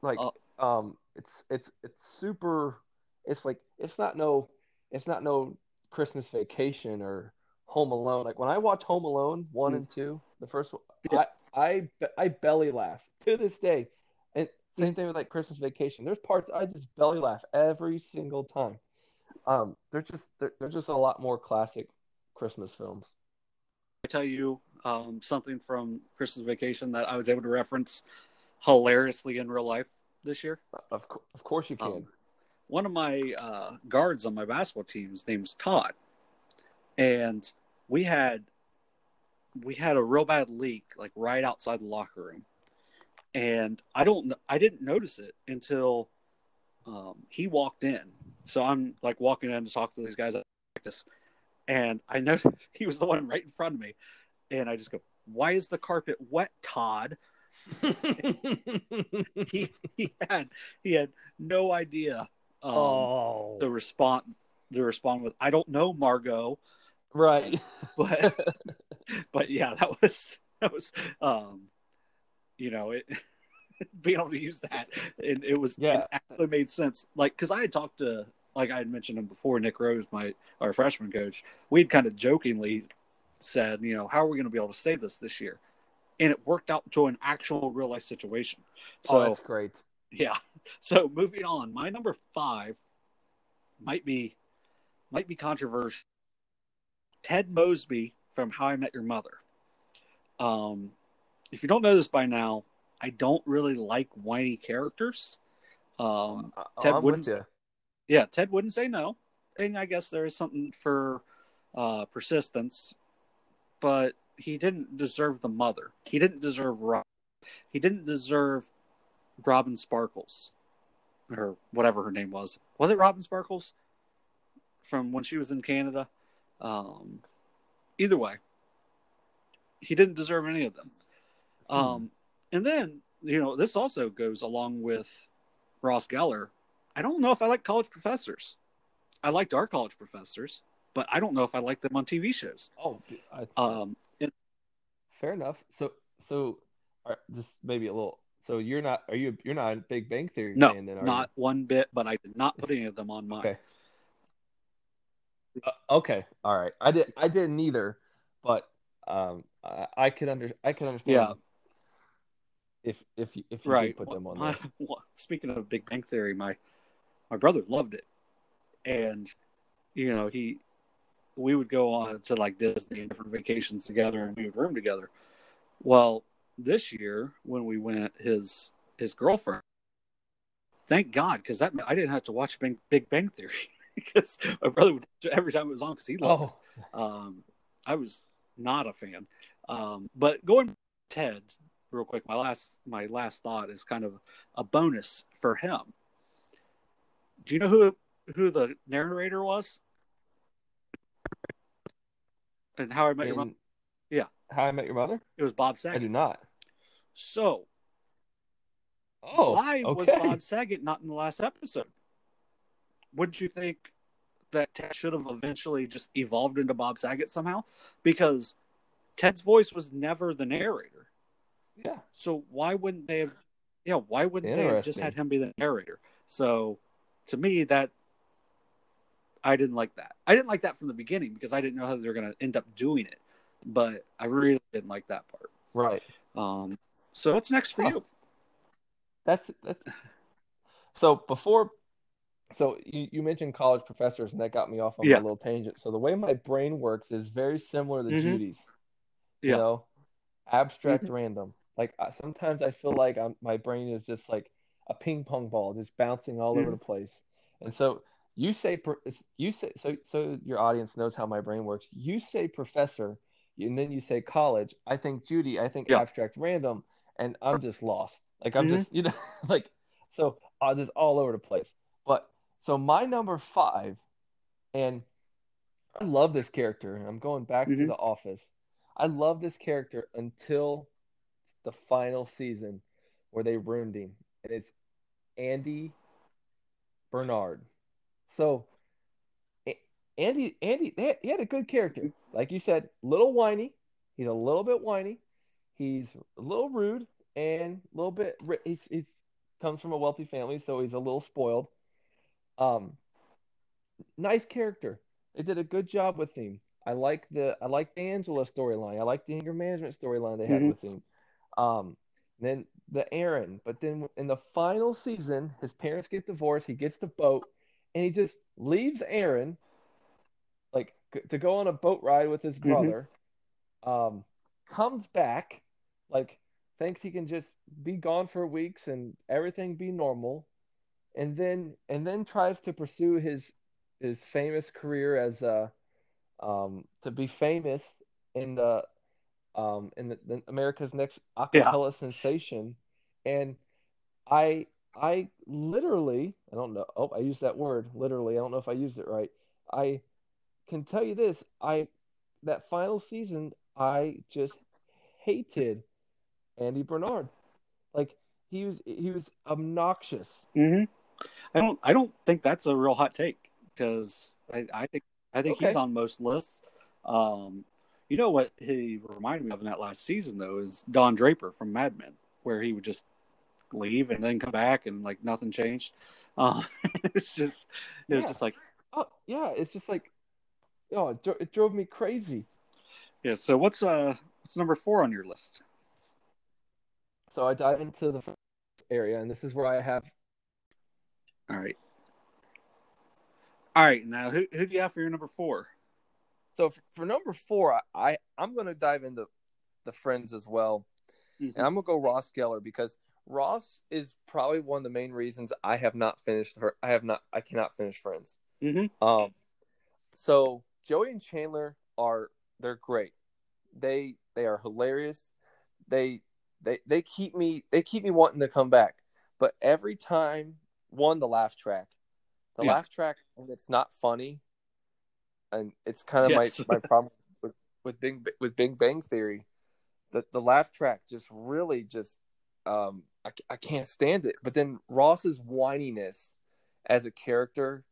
like Uh, um it's it's it's super it's like it's not no it's not no christmas vacation or home alone like when i watch home alone one Mm. and two the first one Yeah. i i i belly laugh to this day. And same Mm. thing with like christmas vacation. There's parts i just belly laugh every single time. Um they're just they're, they're just a lot more classic christmas films. I tell you um, something from Christmas Vacation that I was able to reference hilariously in real life this year. of, co- of course you can. Um, one of my uh, guards on my basketball team, his name's Todd, and we had we had a real bad leak like right outside the locker room, and I don't I didn't notice it until um, he walked in. So I'm like walking in to talk to these guys at practice, and I noticed he was the one right in front of me, and I just go, "Why is the carpet wet, Todd?" He he had he had no idea. Um, oh the respond to respond with I don't know Margo right but but yeah that was that was um you know it being able to use that and it was Yeah. it actually made sense like because I had talked to like I had mentioned him before Nick Rose my our freshman coach we had kind of jokingly said you know how are we going to be able to say this this year and it worked out to an actual real life situation so oh that's great yeah. So moving on, my number five might be might be controversial. Ted Mosby from How I Met Your Mother. Um, if you don't know this by now, I don't really like whiny characters. Um, Oh, Ted I'm wouldn't- yeah, Ted wouldn't say no, and I guess there is something for uh, persistence, but he didn't deserve the mother. He didn't deserve Rob. He didn't deserve Robin Sparkles, or whatever her name was. Was it Robin Sparkles from when she was in Canada? Um, either way, he didn't deserve any of them. Hmm. Um, and then you know this also goes along with Ross Geller. I don't know if I like college professors. I liked our college professors, but I don't know if I like them on TV shows. Oh, I, Um, and fair enough. So, so, are, just maybe a little. So you're not? Are you? You're not a Big Bang Theory no, fan then? Are not one bit. But I did not put any of them on You? mine. Okay. Uh, okay. All right. I did. I didn't either, but um, I, I could under. I could understand. Yeah. If if you if you right. put them on My- there. well, speaking of Big Bang Theory, my my brother loved it, and you know he we would go on to like Disney and different vacations together, and we would room together. Well, this year when we went, his his girlfriend, thank God, because that I didn't have to watch Big, Big Bang Theory because my brother would every time it was on because he loved Oh, it. Um, I was not a fan. Um, but going Ted real quick, my last my last thought is kind of a bonus for him. Do you know who who the narrator was? And how I met your in mother? Yeah. How I Met Your Mother? It was Bob Saget. I do not. So Oh, why was. Bob Saget not in the last episode? Wouldn't you think that Ted should have eventually just evolved into Bob Saget somehow? Because Ted's voice was never the narrator. Yeah. So why wouldn't they have? Yeah, why wouldn't they have just had him be the narrator? So to me, that I didn't like that. I didn't like that from the beginning because I didn't know how they were going to end up doing it. But I really didn't like that part. Right. Um, so what's next for Huh. you? That's that's. So before, so you, you mentioned college professors, and that got me off on Yeah. a little tangent. So the way my brain works is very similar to Mhm. Judy's. You Yeah. know, abstract Mhm. random. Like I, sometimes I feel like I'm, my brain is just like a ping pong ball, just bouncing all over Mhm. the place. And so you say you say so so your audience knows how my brain works. You say professor, and then you say college. I think Judy. I think Yeah. abstract random, and I'm just lost. Like I'm Mhm. just you know like so I'm just all over the place. But so my number five, and I love this character. and I'm going back to Mhm. The Office. I love this character until the final season where they ruined him, and it's Andy Bernard. So Andy, Andy, had, he had a good character, like you said, little whiny. He's a little bit whiny. He's a little rude and a little bit. He's he's comes from a wealthy family, so he's a little spoiled. Um, nice character. They did a good job with him. I like the I like the Angela storyline. I like the anger management storyline they had Mhm. with him. Um, then the Erin, but then in the final season, his parents get divorced. He gets the boat, and he just leaves Erin, like to go on a boat ride with his Mhm. brother. Um, comes back, like thinks he can just be gone for weeks and everything be normal, and then and then tries to pursue his his famous career as a um to be famous in the um in the, the America's Next Acapella Sensation, and I I literally I don't know oh I used that word literally I don't know if I used it right. I can tell you this I that final season I just hated Andy Bernard. Like he was he was obnoxious. Hmm I don't. I don't think that's a real hot take because I, I think I think he's on most lists. Um, you know what he reminded me of in that last season though is Don Draper from Mad Men, where he would just leave and then come back and like nothing changed. Uh, it's just it was Yeah. just like oh yeah it's just like oh it, dro- it drove me crazy yeah. So what's uh what's number four on your list? so I dive into the area and this is where I have All right. All right. Now who who do you have for your number four? So for, for number four, I, I I'm gonna dive into the friends as well, Mhm. and I'm gonna go Ross Geller because Ross is probably one of the main reasons I have not finished. Her, I have not. I cannot finish Friends. Mhm. Um, so Joey and Chandler are they're great. They they are hilarious. They they they keep me they keep me wanting to come back. But every time, one the laugh track, the Yeah. laugh track, and it's not funny, and it's kind of Yes. my my problem with with Big with Big Bang Theory, the the laugh track just really just um I, I can't stand it. But then Ross's whininess as a character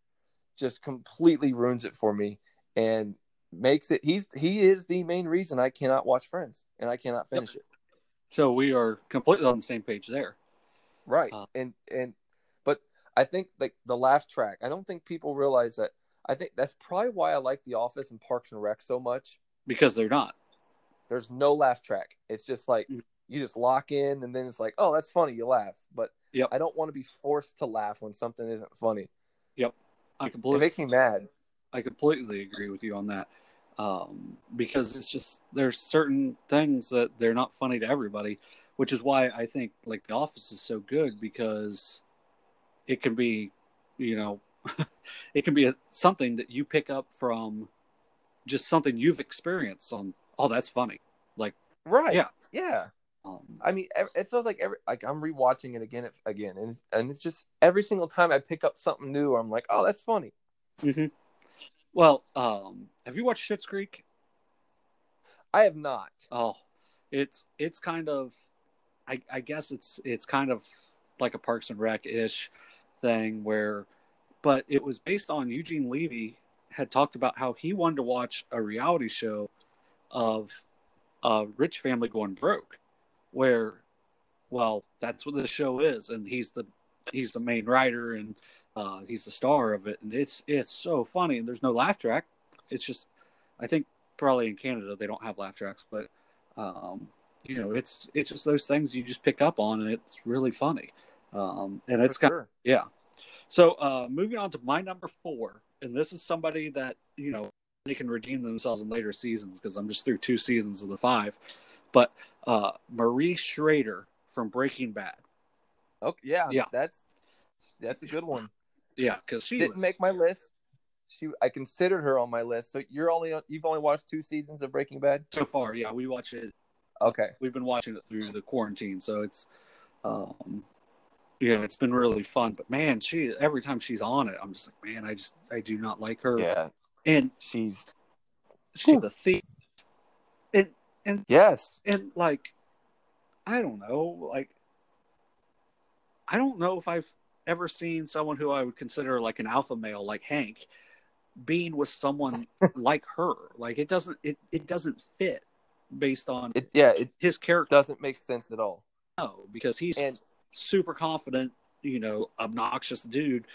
just completely ruins it for me and makes it he's he is the main reason I cannot watch Friends and I cannot finish it. So we are completely on the same page there. Right. Uh, and and I think like the laugh track, I don't think people realize that I think that's probably why I like The Office and Parks and Rec so much. Because they're not. There's no laugh track. It's just like Mm. you just lock in and then it's like, oh, that's funny, you laugh. But Yep. I don't want to be forced to laugh when something isn't funny. Yep, I It completely makes me mad. I completely agree with you on that. Um, because it's just there's certain things that they're not funny to everybody, which is why I think like The Office is so good because it can be, you know, it can be a, something that you pick up from just something you've experienced on. Oh, that's funny. Like, Right. Yeah. Yeah. um, I mean, it feels like every like I'm rewatching it again, again, and it's, and it's just every single time I pick up something new, I'm like, oh, that's funny. mhm. well, um, have you watched Schitt's Creek? I have not. Oh, it's it's kind of, I I guess it's it's kind of like a Parks and Rec ish thing where, but it was based on Eugene Levy had talked about how he wanted to watch a reality show of a rich family going broke, where, well, that's what the show is, and he's the he's the main writer and uh, he's the star of it, and it's it's so funny, and there's no laugh track. It's just, I think probably in Canada they don't have laugh tracks, but um, you know, it's it's just those things you just pick up on, and it's really funny. Um, and it's kind sure. yeah. So uh, moving on to my number four, and this is somebody that you know they can redeem themselves in later seasons because I'm just through two seasons of the five, but uh, Marie Schrader from Breaking Bad. Okay, yeah, Yeah. That's that's a good one. Yeah, because she Didn't was, make my list. She, I considered her on my list. So you're only you've only watched two seasons of Breaking Bad. so far. Yeah, we watch it. Okay. We've been watching it through the quarantine, so it's um, yeah, it's been really fun. But man, she every time she's on it, I'm just like, man, I just I do not like her. Yeah, and she's she's a thief. And and yes. and like I don't know, like I don't know if I've ever seen someone who I would consider like an alpha male like Hank being with someone like her. Like it doesn't it, it doesn't fit based on It yeah, it his character doesn't make sense at all. no, because he's And super confident, you know, obnoxious dude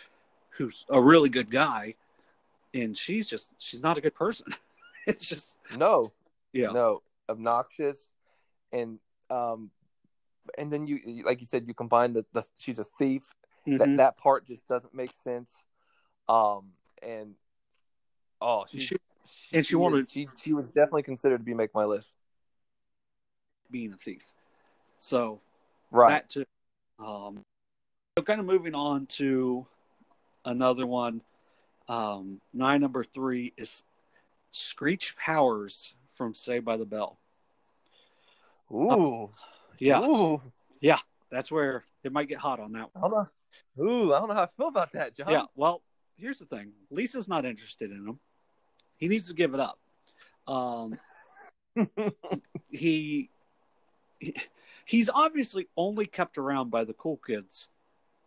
who's a really good guy and she's just she's not a good person. it's just no, yeah. no, obnoxious, and um, and then you like you said, you combine the, the she's a thief. Mhm. That that part just doesn't make sense. Um, and oh, she, She- and she wanted- is- she she was definitely considered to be make my list. being a thief. So Right. that too. Um, so kind of moving on to another one. Um, my number three is Screech Powers from Saved by the Bell. Ooh. Yeah, Ooh. Yeah. That's where it might get hot on that one. I don't. Ooh, I don't know how I feel about that, John. Yeah, well, here's the thing. Lisa's not interested in him. He needs to give it up. Um, he, he he's obviously only kept around by the cool kids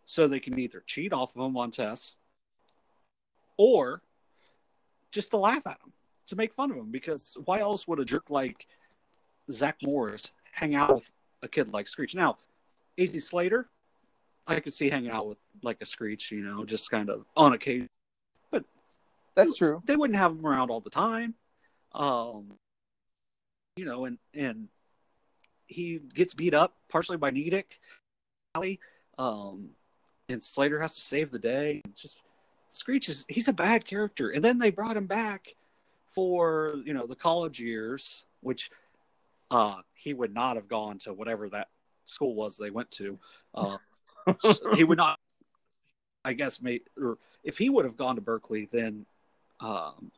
so they can either cheat off of him on tests or just to laugh at him to make fun of him because why else would a jerk like zach morris hang out with a kid like screech now A.C. slater i could see hanging out with like a screech you know just kind of on occasion But That's true. they wouldn't have him around all the time. Um, you know, and and he gets beat up partially by Nedick, um, and Slater has to save the day. Just Screech is he's a bad character, and then they brought him back for you know the college years, which uh, he would not have gone to whatever that school was they went to. Uh, he would not. I guess, may or if he would have gone to Berkeley, then um,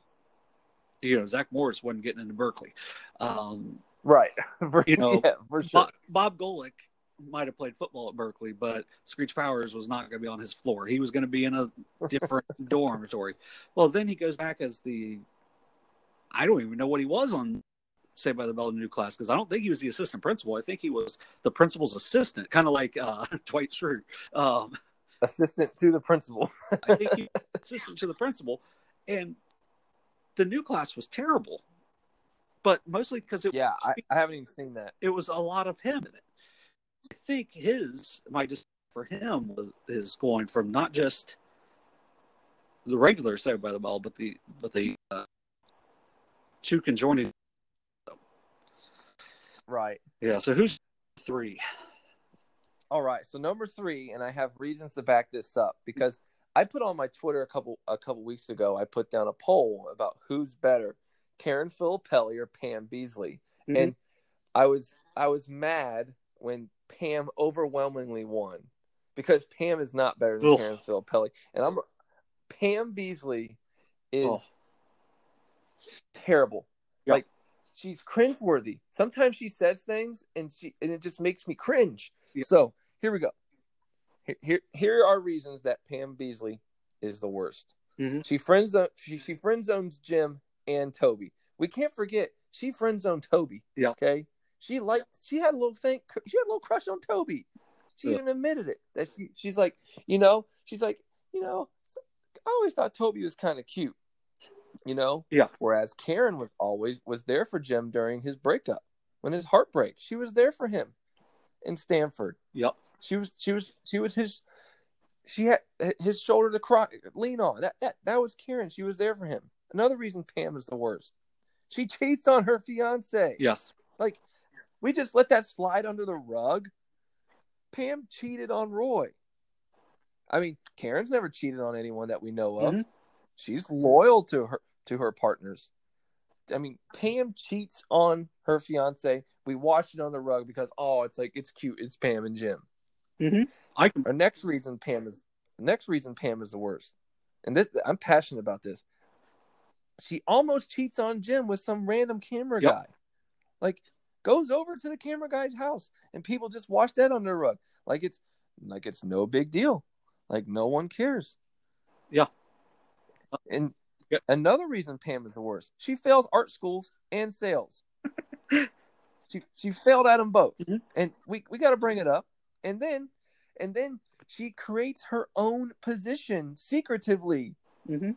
you know, Zach Morris wasn't getting into Berkeley. Um, Right. For, You know, yeah, for sure. Bob, Bob Golic might have played football at Berkeley, but Screech Powers was not going to be on his floor. He was going to be in a different dormitory. Well, then he goes back as the I don't even know what he was on Saved by the Bell the new class because I don't think he was the assistant principal. I think he was the principal's assistant, kind of like uh, Dwight Schrute. Um, Assistant to the principal. I think he assistant to the principal, and the new class was terrible, but mostly because it yeah, I, I haven't even seen that. it was a lot of him in it. I think his my just for him was, is going from not just the regular Saved by the Bell, but the but the uh, two conjoining. Right. Yeah. So who's three? All right. So number three, and I have reasons to back this up because I put on my Twitter a couple a couple weeks ago. I put down a poll about who's better, Karen Filippelli or Pam Beesly, Mhm. and I was I was mad when Pam overwhelmingly won because Pam is not better than Ugh. Karen Filippelli, and I'm Pam Beesly is Oh. terrible. Yep. Like she's cringeworthy. Sometimes she says things and she and it just makes me cringe. Yep. So here we go. Here, here here are reasons that Pam Beesly is the worst. Mhm. She friends she, she friend zones Jim and Toby. We can't forget she friend zoned Toby. Yeah. Okay. She liked she had a little thing she had a little crush on Toby. She Yeah. even admitted it. That she she's like, you know, she's like, you know, I always thought Toby was kind of cute. You know? Yeah. Whereas Karen was always was there for Jim during his breakup. When his heartbreak. She was there for him in Stamford. Yep. She was she was she was his she had his shoulder to cry lean on. That that that was Karen. She was there for him. Another reason Pam is the worst. She cheats on her fiance. Yes. Like we just let that slide under the rug. Pam cheated on Roy. I mean, Karen's never cheated on anyone that we know of. Mhm. She's loyal to her to her partners. I mean, Pam cheats on her fiance. We washed it on the rug because oh, it's like it's cute. It's Pam and Jim. I can. Our next reason Pam is the next reason Pam is the worst, and this I'm passionate about this. She almost cheats on Jim with some random camera Yep. guy, like goes over to the camera guy's house, and people just wash that under the rug, like it's like it's no big deal, like no one cares. Yeah. And Yep. another reason Pam is the worst, she fails art schools and sales. she she failed at them both, Mhm. and we we got to bring it up. And then and then she creates her own position secretively Mm-hmm.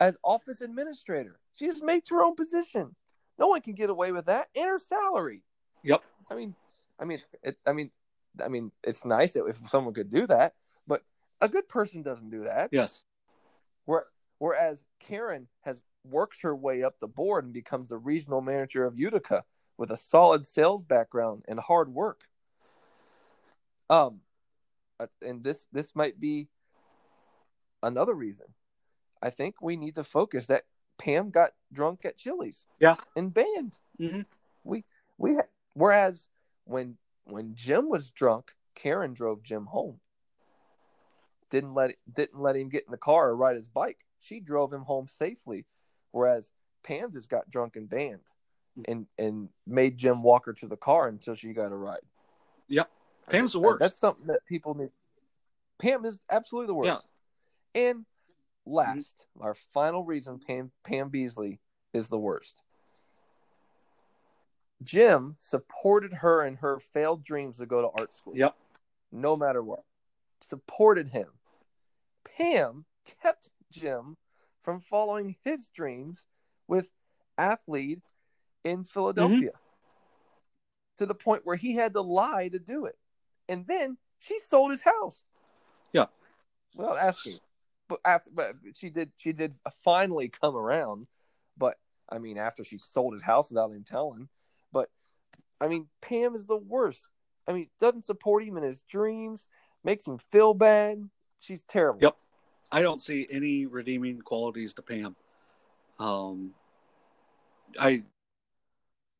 As office administrator. She just makes her own position. No one can get away with that, and her salary. Yep. I mean, I mean, it, I mean, I mean, it's nice if someone could do that, but a good person doesn't do that. Yes. Where, whereas Karen has works her way up the board and becomes the regional manager of Utica with a solid sales background and hard work. Um, uh, and this this might be another reason. I think we need to focus that Pam got drunk at Chili's. Yeah. and banned. Mhm. We we whereas when when Jim was drunk, Karen drove Jim home. Didn't let didn't let him get in the car or ride his bike. She drove him home safely, whereas Pam just got drunk and banned, and and made Jim walk her to the car until she got a ride. Yep. Pam's the worst. That's something that people need. Pam is absolutely the worst. Yeah. And last, mm-hmm. our final reason Pam Pam Beesly is the worst. Jim supported her in her failed dreams to go to art school. Yep. No matter what. Supported him. Pam kept Jim from following his dreams with Athlead in Philadelphia mm-hmm. to the point where he had to lie to do it. And then she sold his house. Yeah. Without asking. But after but she did she did finally come around. But I mean after she sold his house without him telling. But I mean Pam is the worst. I mean doesn't support him in his dreams, makes him feel bad. She's terrible. Yep. I don't see any redeeming qualities to Pam. Um, I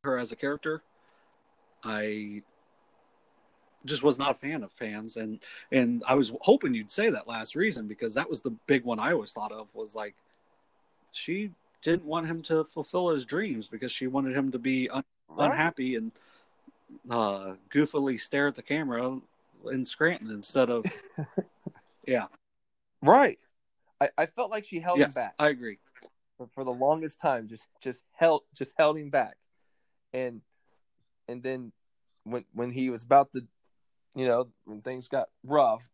her as a character, I just was not a fan of fans, and and I was hoping you'd say that last reason because that was the big one I always thought of was like she didn't want him to fulfill his dreams because she wanted him to be un- Right? unhappy and uh, goofily stare at the camera in Scranton instead of yeah Right. I, I felt like she held yes him back I agree for, for the longest time. Just just held just held him back. and and then when when he was about to, you know, when things got rough,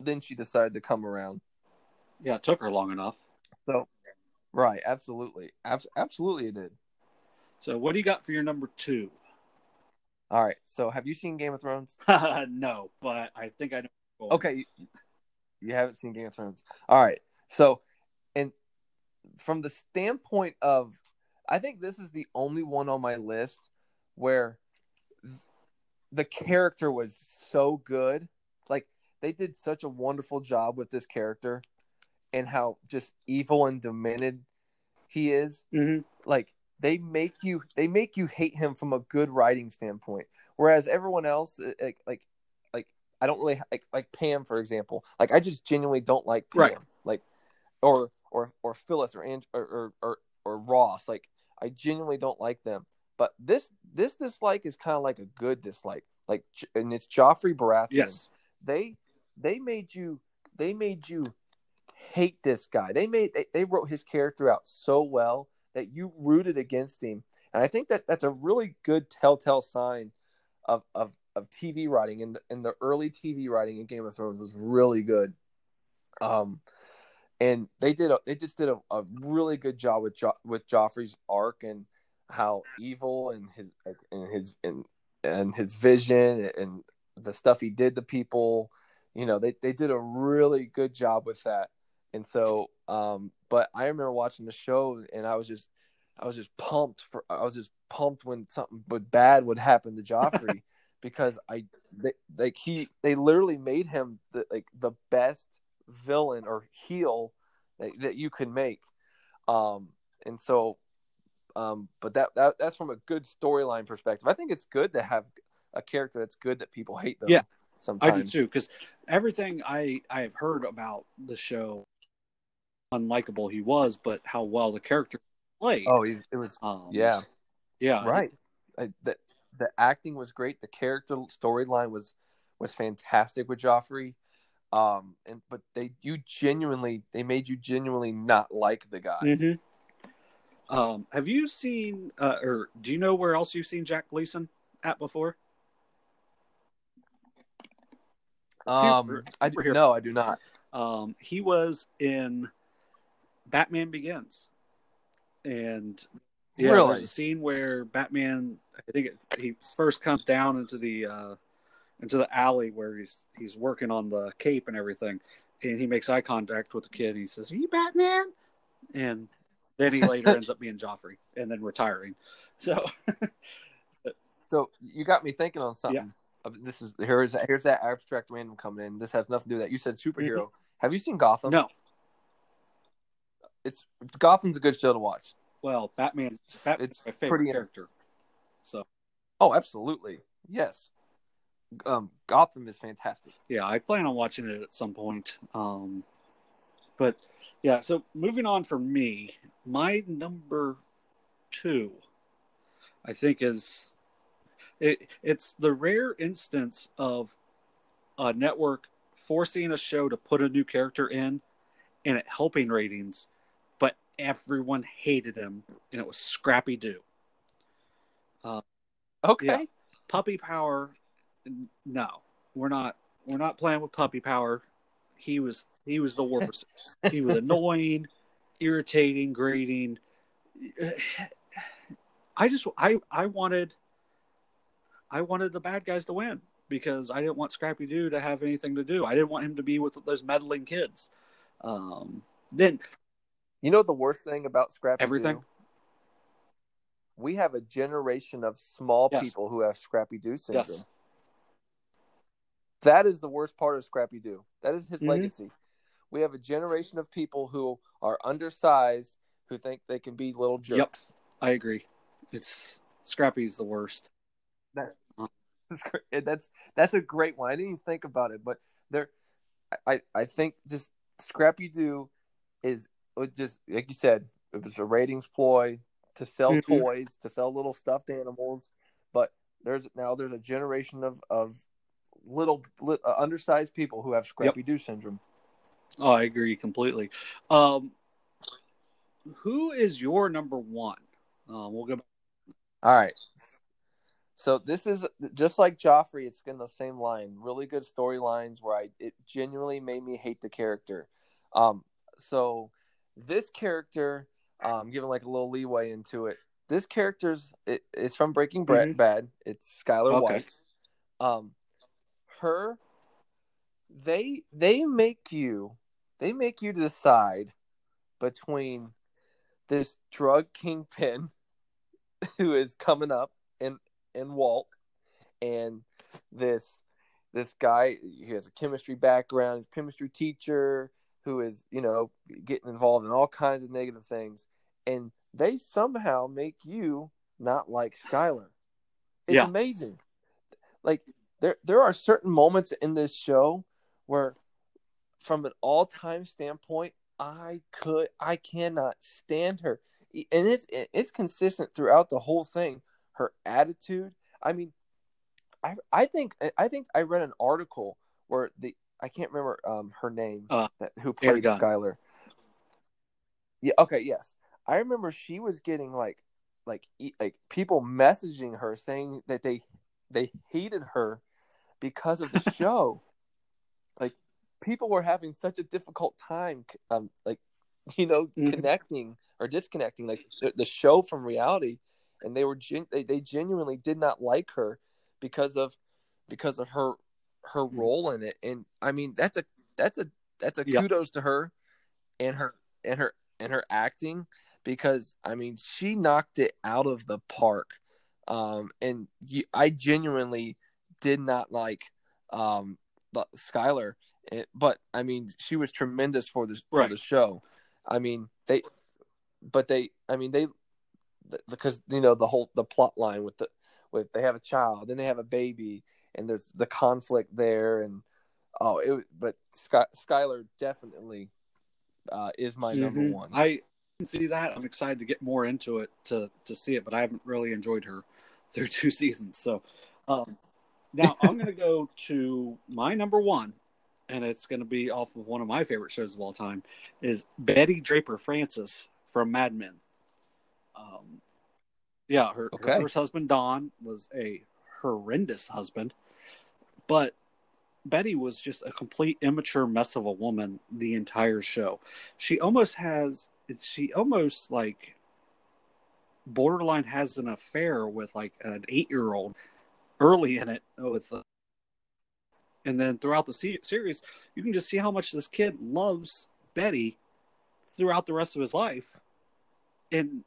then she decided to come around. Yeah, it took her long enough. So, right, absolutely, Abs- absolutely, it did. So, what do you got for your number two? All right. So, have you seen Game of Thrones? no, but I think I know. Okay, you, you haven't seen Game of Thrones. All right. So, and from the standpoint of, I think this is the only one on my list where the character was so good. Like they did such a wonderful job with this character and how just evil and demented he is. Mm-hmm. Like they make you they make you hate him from a good writing standpoint whereas everyone else like like like i don't really like like pam for example like i just genuinely don't like pam Right. like or or or phyllis or, and or, or or or ross like i genuinely don't like them but this this dislike is kind of like a good dislike like and it's joffrey baratheon Yes. they they made you they made you hate this guy. They made they, they wrote his character out so well that you rooted against him. And I think that that's a really good telltale sign of of, of TV writing and the, and the early TV writing in Game of Thrones was really good. Um and they did a, they just did a, a really good job with jo- with Joffrey's arc and how evil and his and his and and his vision and the stuff he did to people you know they, they did a really good job with that. And so um but i remember watching the show and i was just i was just pumped for i was just pumped when something but bad would happen to joffrey because i they, like he they literally made him the like the best villain or heel that, that you could make. Um and so um but that, that that's from a good storyline perspective. I think it's good to have a character that's good that people hate them Yeah. sometimes I do too, because everything I I have heard about the show, unlikable he was, but how well the character played. oh he, it was um, yeah. Yeah, right. I, the the acting was great. The character storyline was was fantastic with joffrey. Um and but they you genuinely they made you genuinely not like the guy. Mhm. Um, have you seen, uh, or do you know where else you've seen Jack Gleeson at before? um i do, no i do not Um, he was in Batman Begins, and yeah, Really? there's a scene where Batman, I think it, he first comes down into the uh, into the alley where he's he's working on the cape and everything, and he makes eye contact with the kid. and He says, "Are you Batman?" And then he later ends up being Joffrey and then retiring. So so you got me thinking on something. Uh, this is here's here's that abstract random coming in. This has nothing to do with that. You said superhero. Have you seen gotham? No, it's gotham's a good show to watch. Well, Batman's, Batman's It's my favorite pretty- character. So. Oh absolutely. Yes. Um gotham is fantastic. Yeah, I plan on watching it at some point. Um, but yeah, so moving on for me, my number two, I think is it. It's the rare instance of a network forcing a show to put a new character in, and it helping ratings, but everyone hated him, and it was Scrappy Doo. Uh, okay Yeah. puppy power no we're not we're not playing with puppy power he was he was the worst he was annoying irritating grating i just i i wanted i wanted the bad guys to win because i didn't want scrappy doo to have anything to do i didn't want him to be with those meddling kids um then You know the worst thing about Scrappy Everything? We have a generation of small Yes. people who have Scrappy Doo syndrome. yes That is the worst part of Scrappy Doo. That is his Mhm. legacy. We have a generation of people who are undersized who think they can be little jerks. Yep. i agree it's scrappy's the worst And that's that's a great one. I didn't even think about it, but there, I I think just Scrappy Doo is just like you said, it was a ratings ploy to sell Mhm. toys, to sell little stuffed animals. But there's now there's a generation of of little li, uh, undersized people who have Scrappy Doo syndrome. Oh, I agree completely. Um, who is your number one? Uh, we'll go. All right. So this is just like Joffrey. It's in the same line. Really good storylines where I it genuinely made me hate the character. Um, so this character, um, giving like a little leeway into it. This character's it is from Breaking Bad. Mhm. Bad. It's Skyler Okay. White. Um, her, they they make you they make you decide between this drug kingpin who is coming up and in Walt and this this guy he has a chemistry background, he's a chemistry teacher who is, you know, getting involved in all kinds of negative things. And they somehow make you not like Skyler. It's Yeah. amazing. Like there there are certain moments in this show where from an all time standpoint, I could I cannot stand her. And it's it's consistent throughout the whole thing. Her attitude. I mean, I I think I think I read an article where the I can't remember um her name Uh, that who played. Skyler. Yeah, okay, yes. I remember she was getting like like like people messaging her saying that they they hated her because of the show. People were having such a difficult time um like you know Mhm. connecting or disconnecting like the, the show from reality and they were gen- they, they genuinely did not like her because of because of her her role in it and i mean that's a that's a that's a Yeah. kudos to her and her and her and her acting because i mean she knocked it out of the park um and you, i genuinely did not like um skyler it, but i mean she was tremendous for the for Right. the show i mean they but they i mean they because you know the whole the plot line with the with they have a child then they have a baby and there's the conflict there and oh it but Sky, skyler definitely uh is my number Mhm. one I can see that. I'm excited to get more into it to to see it, but I haven't really enjoyed her through two seasons. So um, now I'm going to go to my number one, and it's going to be off of one of my favorite shows of all time, is Betty Draper Francis from Mad Men. Um, yeah, her, Okay. her first husband Don was a horrendous husband, but Betty was just a complete immature mess of a woman the entire show. She almost has she almost like borderline has an affair with like an 8-year-old early in it with uh, and then throughout the se- series you can just see how much this kid loves Betty throughout the rest of his life and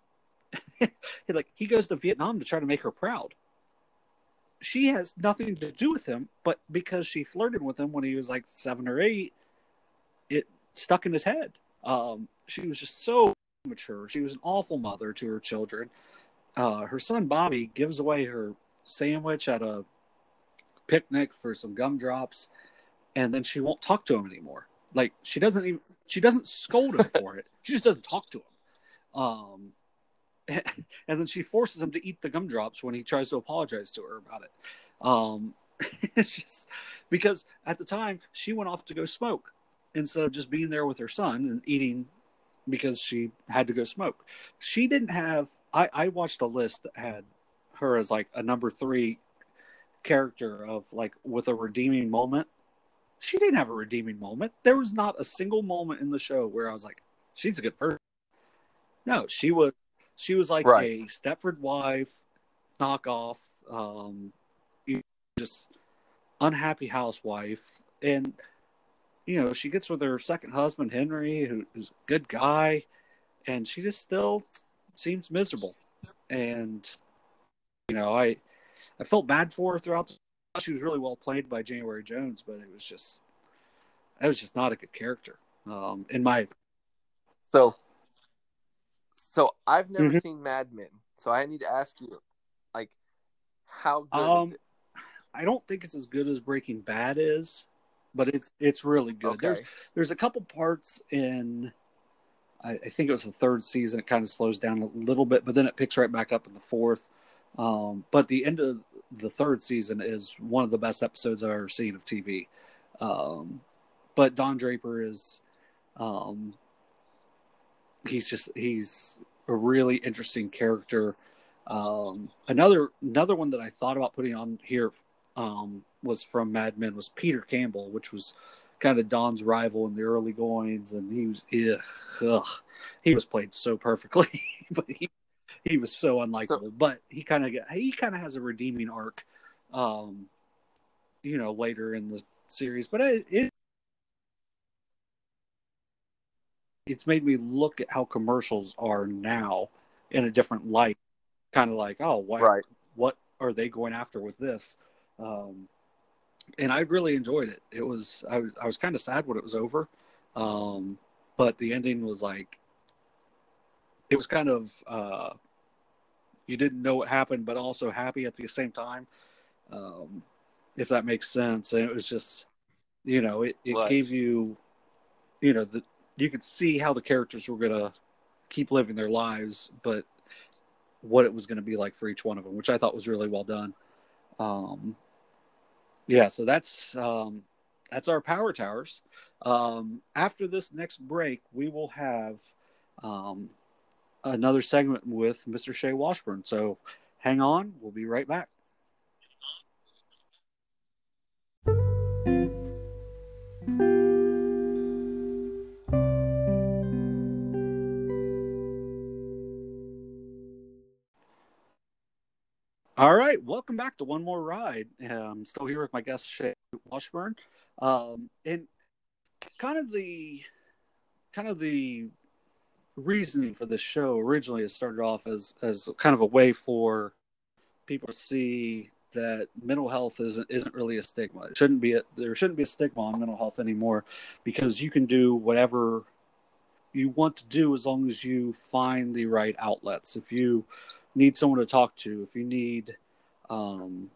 like he goes to Vietnam to try to make her proud she has nothing to do with him, but because she flirted with him when he was like seven or eight, it stuck in his head. Um, she was just so mature. She was an awful mother to her children. Uh, her son Bobby gives away her sandwich at a picnic for some gumdrops, and then she won't talk to him anymore. Like she doesn't even she doesn't scold him for it. She just doesn't talk to him. Um, and then she forces him to eat the gumdrops when he tries to apologize to her about it. Um, it's just because at the time she went off to go smoke instead of just being there with her son and eating because she had to go smoke. She didn't have. I, I watched a list that had her as like a number three character of like with a redeeming moment. She didn't have a redeeming moment. There was not a single moment in the show where I was like, she's a good person. No, she was she was like Right. a Stepford wife knockoff, um, just unhappy housewife, and you know she gets with her second husband Henry, who, who's a good guy, and she just still seems miserable, and you know I I felt bad for her throughout. The, she was really well played by January Jones, but it was just it was just not a good character, um, in my So, so I've never Mhm. seen Mad Men, so I need to ask you, like, how good Um, is it? I don't think it's as good as Breaking Bad is, but it's it's really good. Okay, There's there's a couple parts in I, I think it was the third season. It kind of slows down a little bit, but then it picks right back up in the fourth. Um, but the end of the third season is one of the best episodes I've ever seen of TV. Um, but Don Draper is, um, he's just he's a really interesting character. Um, another another one that I thought about putting on here um, was from Mad Men was Peter Campbell, which was kind of Don's rival in the early goings, and he was ugh, ugh, he was played so perfectly, but he he was so unlikable. So, but he kind of he kind of has a redeeming arc, um, you know, later in the series. But it, it it's made me look at how commercials are now in a different light. Kind of like, oh, why, right. what are they going after with this? Um, and I really enjoyed it. It was I, I was kind of sad when it was over, um, but the ending was like it was kind of uh, you didn't know what happened, but also happy at the same time, um, if that makes sense. And it was just you know it, it right. gave you you know the you could see how the characters were gonna keep living their lives, but what it was going to be like for each one of them, which I thought was really well done. Um, yeah, so that's um, that's our power towers. Um, after this next break, we will have um, another segment with Mr. Shay Washburn. So hang on, we'll be right back. All right, welcome back to one more ride. I'm um, still here with my guest Shay Washburn, um, and kind of the kind of the reasoning for this show originally it started off as as kind of a way for people to see that mental health isn't isn't really a stigma. It shouldn't be a, there shouldn't be a stigma on mental health anymore because you can do whatever you want to do as long as you find the right outlets. If you need someone to talk to, if you need, um,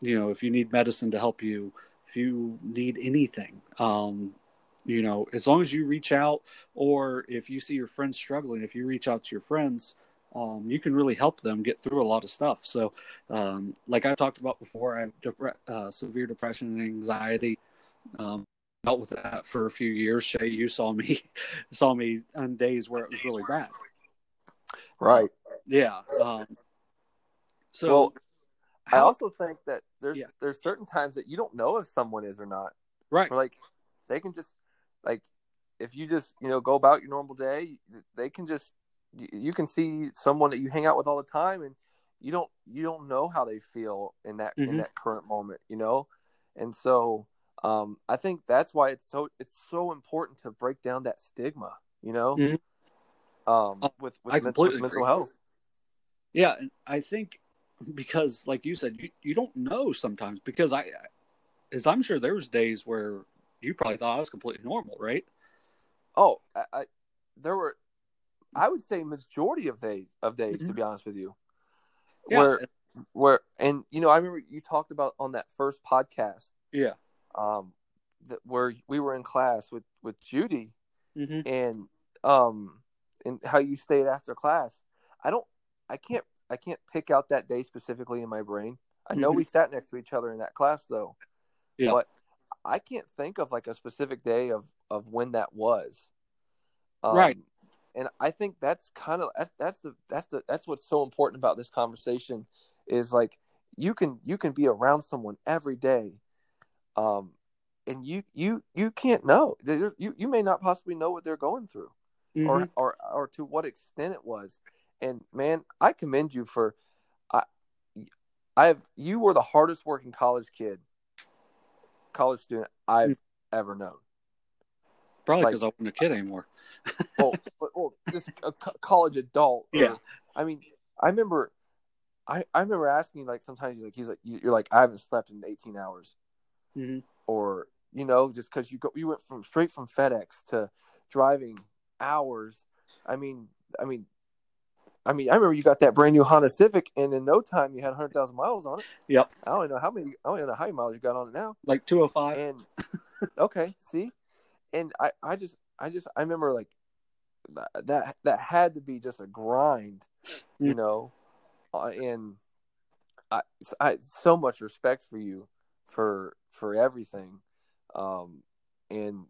you know, if you need medicine to help you, if you need anything, um, you know, as long as you reach out, or if you see your friends struggling, if you reach out to your friends, um, you can really help them get through a lot of stuff. So, um, like I talked about before, I have uh, severe depression and anxiety. Um, dealt with that for a few years. Shay, you saw me saw me on days where it was really bad. Right. Yeah. Um, so well, how, I also think that there's yeah. there's certain times that you don't know if someone is or not. Right. Or like they can just like if you just you know go about your normal day, they can just you can see someone that you hang out with all the time and you don't you don't know how they feel in that mm-hmm. in that current moment you know and so um, i think that's why it's so it's so important to break down that stigma you know mm-hmm um, uh, with, with I mental, completely mental health. Yeah, and I think because, like you said, you, you don't know sometimes because I, as I'm sure there was days where you probably thought I was completely normal, right? Oh, I, I there were, I would say majority of days of days mm-hmm. to be honest with you, yeah. where where and you know I remember you talked about on that first podcast, yeah, um, that where we were in class with with Judy, mm-hmm. and um and how you stayed after class. I don't I can't I can't pick out that day specifically in my brain. I know mm-hmm. we sat next to each other in that class though. Yeah. But I can't think of like a specific day of of when that was. Um, right. And I think that's kind of that's, that's the that's the that's what's so important about this conversation is like you can you can be around someone every day um and you you you can't know There's, you you may not possibly know what they're going through mm-hmm. or, or or to what extent it was. And man, I commend you for I I have you were the hardest working college kid, college student I've mm-hmm. ever known. Probably because like, I wasn't a kid anymore. well, but, well, just a college adult. Or, yeah. I mean, I remember, I I remember asking like sometimes he's like he's like you're like I haven't slept in 18 hours, mm-hmm. or you know just because you go you went from straight from FedEx to driving hours. I mean, I mean, I mean, I remember you got that brand new Honda Civic, and in no time you had 100,000 miles on it. Yep. I don't know how many. I don't know how many miles you got on it now. Like 205. And okay, see, and I, I just, I just, I remember like that. That had to be just a grind, you mm. know, uh, and I, I so much respect for you for for everything, um, and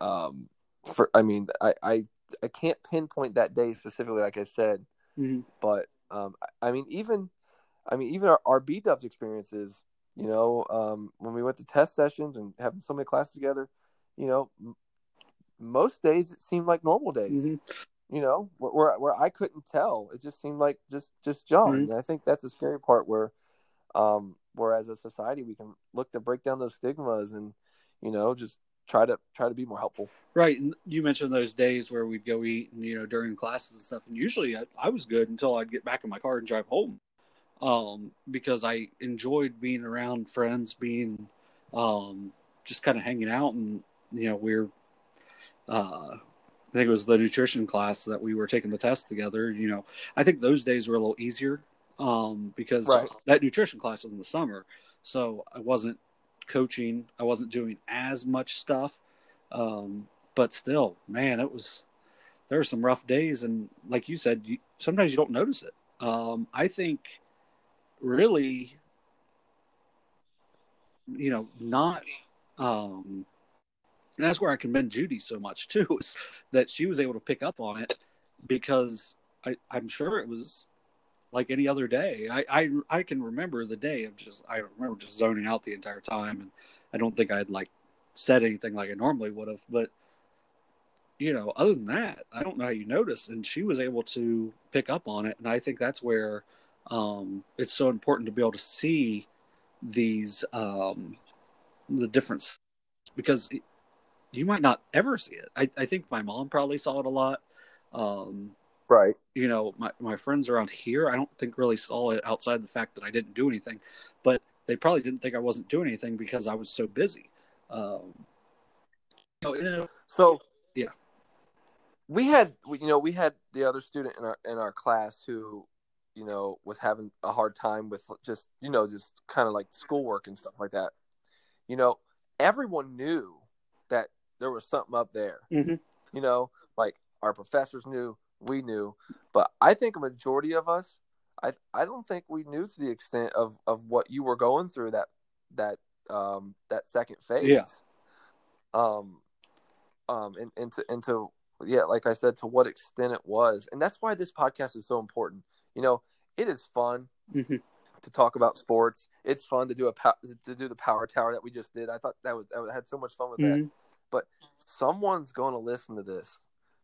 um, for I mean I I I can't pinpoint that day specifically, like I said, mm-hmm. but Um, I, I mean, even, I mean, even our, our B Dubs experiences. You know, um, when we went to test sessions and having so many classes together, you know, m- most days it seemed like normal days. Mhm. You know, where, where where I couldn't tell, it just seemed like just just John. Mhm. And I think that's a scary part where, um, where as a society we can look to break down those stigmas and, you know, just try to try to be more helpful. Right. And you mentioned those days where we'd go eat and, you know, during classes and stuff. And usually I, I was good until I'd get back in my car and drive home. Um, because I enjoyed being around friends, being, um, just kind of hanging out. And, you know, we're, uh, I think it was the nutrition class that we were taking the test together. You know, I think those days were a little easier, um, because Right. that nutrition class was in the summer. So I wasn't coaching, I wasn't doing as much stuff. Um, but still, man, it was there were some rough days, and like you said, you, sometimes you don't notice it. Um, I think really, you know, not. Um, that's where I commend Judy so much too, is that she was able to pick up on it because I, I'm sure it was like any other day. I, I I can remember the day of just I remember just zoning out the entire time, and I don't think I'd like said anything like I normally would have. But you know, other than that, I don't know how you notice. And she was able to pick up on it, and I think that's where um, it's so important to be able to see these um, the difference because it, you might not ever see it. I, I think my mom probably saw it a lot. Um, Right. you know, my, my friends around here, I don't think really saw it outside the fact that I didn't do anything, but they probably didn't think I wasn't doing anything because I was so busy. Um, you know, So Yeah. we had you know we had the other student in our in our class who you know was having a hard time with just you know just kind of like schoolwork and stuff like that. You know, everyone knew that there was something up there. Mhm. You know, like our professors knew, we knew, but I think a majority of us, I I don't think we knew to the extent of of what you were going through that that um that second phase. Yeah. Um, um, and and to and to yeah, like I said, to what extent it was, and that's why this podcast is so important. You know, it is fun Mhm. to talk about sports. It's fun to do a to do the power tower that we just did. I thought that was I had so much fun with that. Mhm. But someone's going to listen to this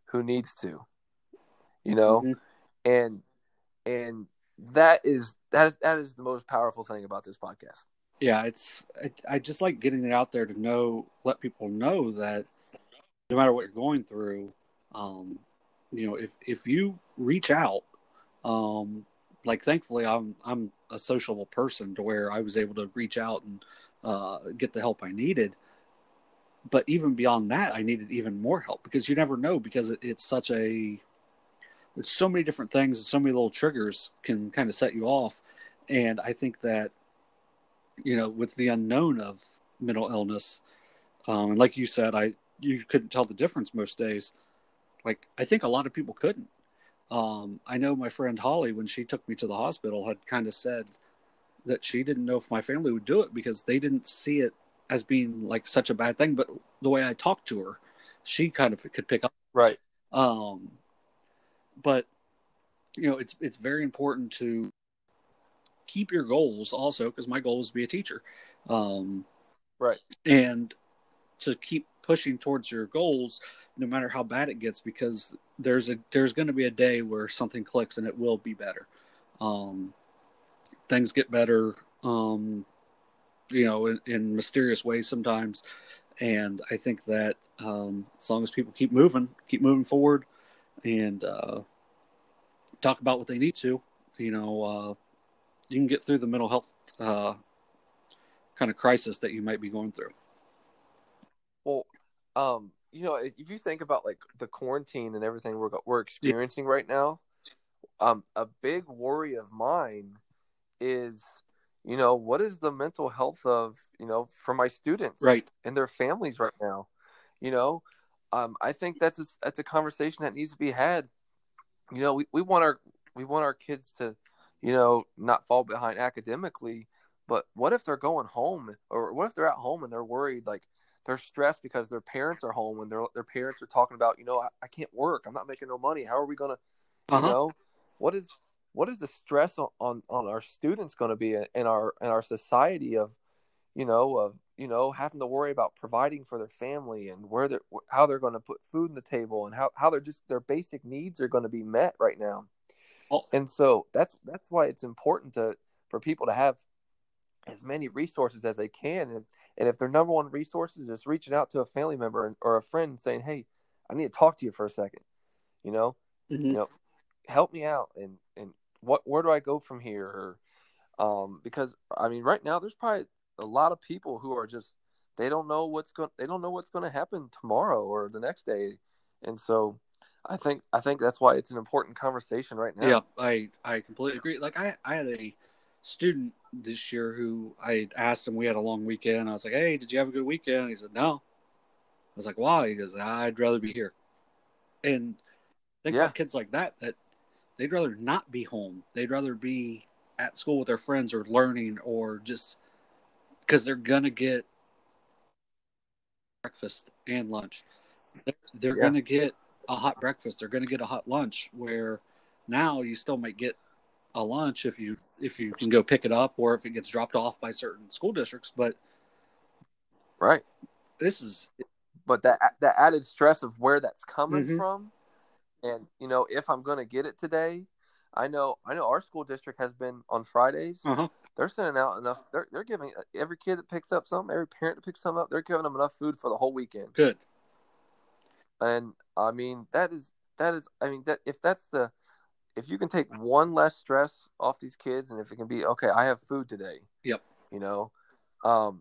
who needs to, you know, Mhm. and and that is that is that is the most powerful thing about this podcast. yeah, it's I, I just like getting it out there to know, let people know that no matter what you're going through, um, you know, if if you reach out, um, like thankfully I'm I'm a sociable person to where I was able to reach out and uh, get the help I needed. But even beyond that, I needed even more help because you never know because it, it's such a there's so many different things and so many little triggers can kind of set you off. And I think that you know, with the unknown of mental illness, um, and like you said, I you couldn't tell the difference most days. Like I think a lot of people couldn't. Um, I know my friend Holly, when she took me to the hospital, had kind of said that she didn't know if my family would do it because they didn't see it as being like such a bad thing. But the way I talked to her, she kind of could pick up. Right. Um, but you know, it's it's very important to keep your goals also because my goal is to be a teacher. Um, Right. and to keep pushing towards your goals no matter how bad it gets because there's a there's going to be a day where something clicks and it will be better um things get better um you know in, in mysterious ways sometimes and i think that um as long as people keep moving keep moving forward and uh talk about what they need to you know uh you can get through the mental health uh kind of crisis that you might be going through. Well, um, you know, if you think about like the quarantine and everything we're we're experiencing right now, um, a big worry of mine is, you know, what is the mental health of you know for my students right. and their families right now, you know, um, I think that's a, that's a conversation that needs to be had. You know, we, we want our we want our kids to, you know, not fall behind academically, but what if they're going home or what if they're at home and they're worried like they're stressed because their parents are home and their their parents are talking about, you know, I, I can't work, I'm not making no money. How are we gonna, you Uh-huh. know, what is what is the stress on on, on our students going to be in our in our society of you know of you know having to worry about providing for their family and where they're how they're going to put food on the table and how how they're just their basic needs are going to be met right now Oh. and so that's that's why it's important to for people to have as many resources as they can and, and if their number one resource is just reaching out to a family member or a friend and saying hey i need to talk to you for a second you know Mhm. you know help me out and and what where do i go from here or um because i mean right now there's probably a lot of people who are just they don't know what's going they don't know what's going to happen tomorrow or the next day and so i think i think that's why it's an important conversation right now Yeah, I I completely agree. Like I I had a student this year who I asked him. We had a long weekend. I was like, "Hey, did you have a good weekend?" He said, "No." I was like, "Why?" He goes, "I'd rather be here." And think Yeah. about kids like that that they'd rather not be home. They'd rather be at school with their friends or learning or just because they're gonna get breakfast and lunch. They're, they're Yeah. gonna get a hot breakfast. They're gonna get a hot lunch. Where now you still might get a lunch if you if you can go pick it up or if it gets dropped off by certain school districts. But right this is but that that added stress of where that's coming Mhm. from and you know if i'm going to get it today i know i know our school district has been on fridays uh-huh. They're sending out enough they're, they're giving every kid that picks up something every parent that picks something up they're giving them enough food for the whole weekend. Good. and i mean that is that is i mean that if that's the if you can take one less stress off these kids and if it can be okay i have food today. Yep. you know um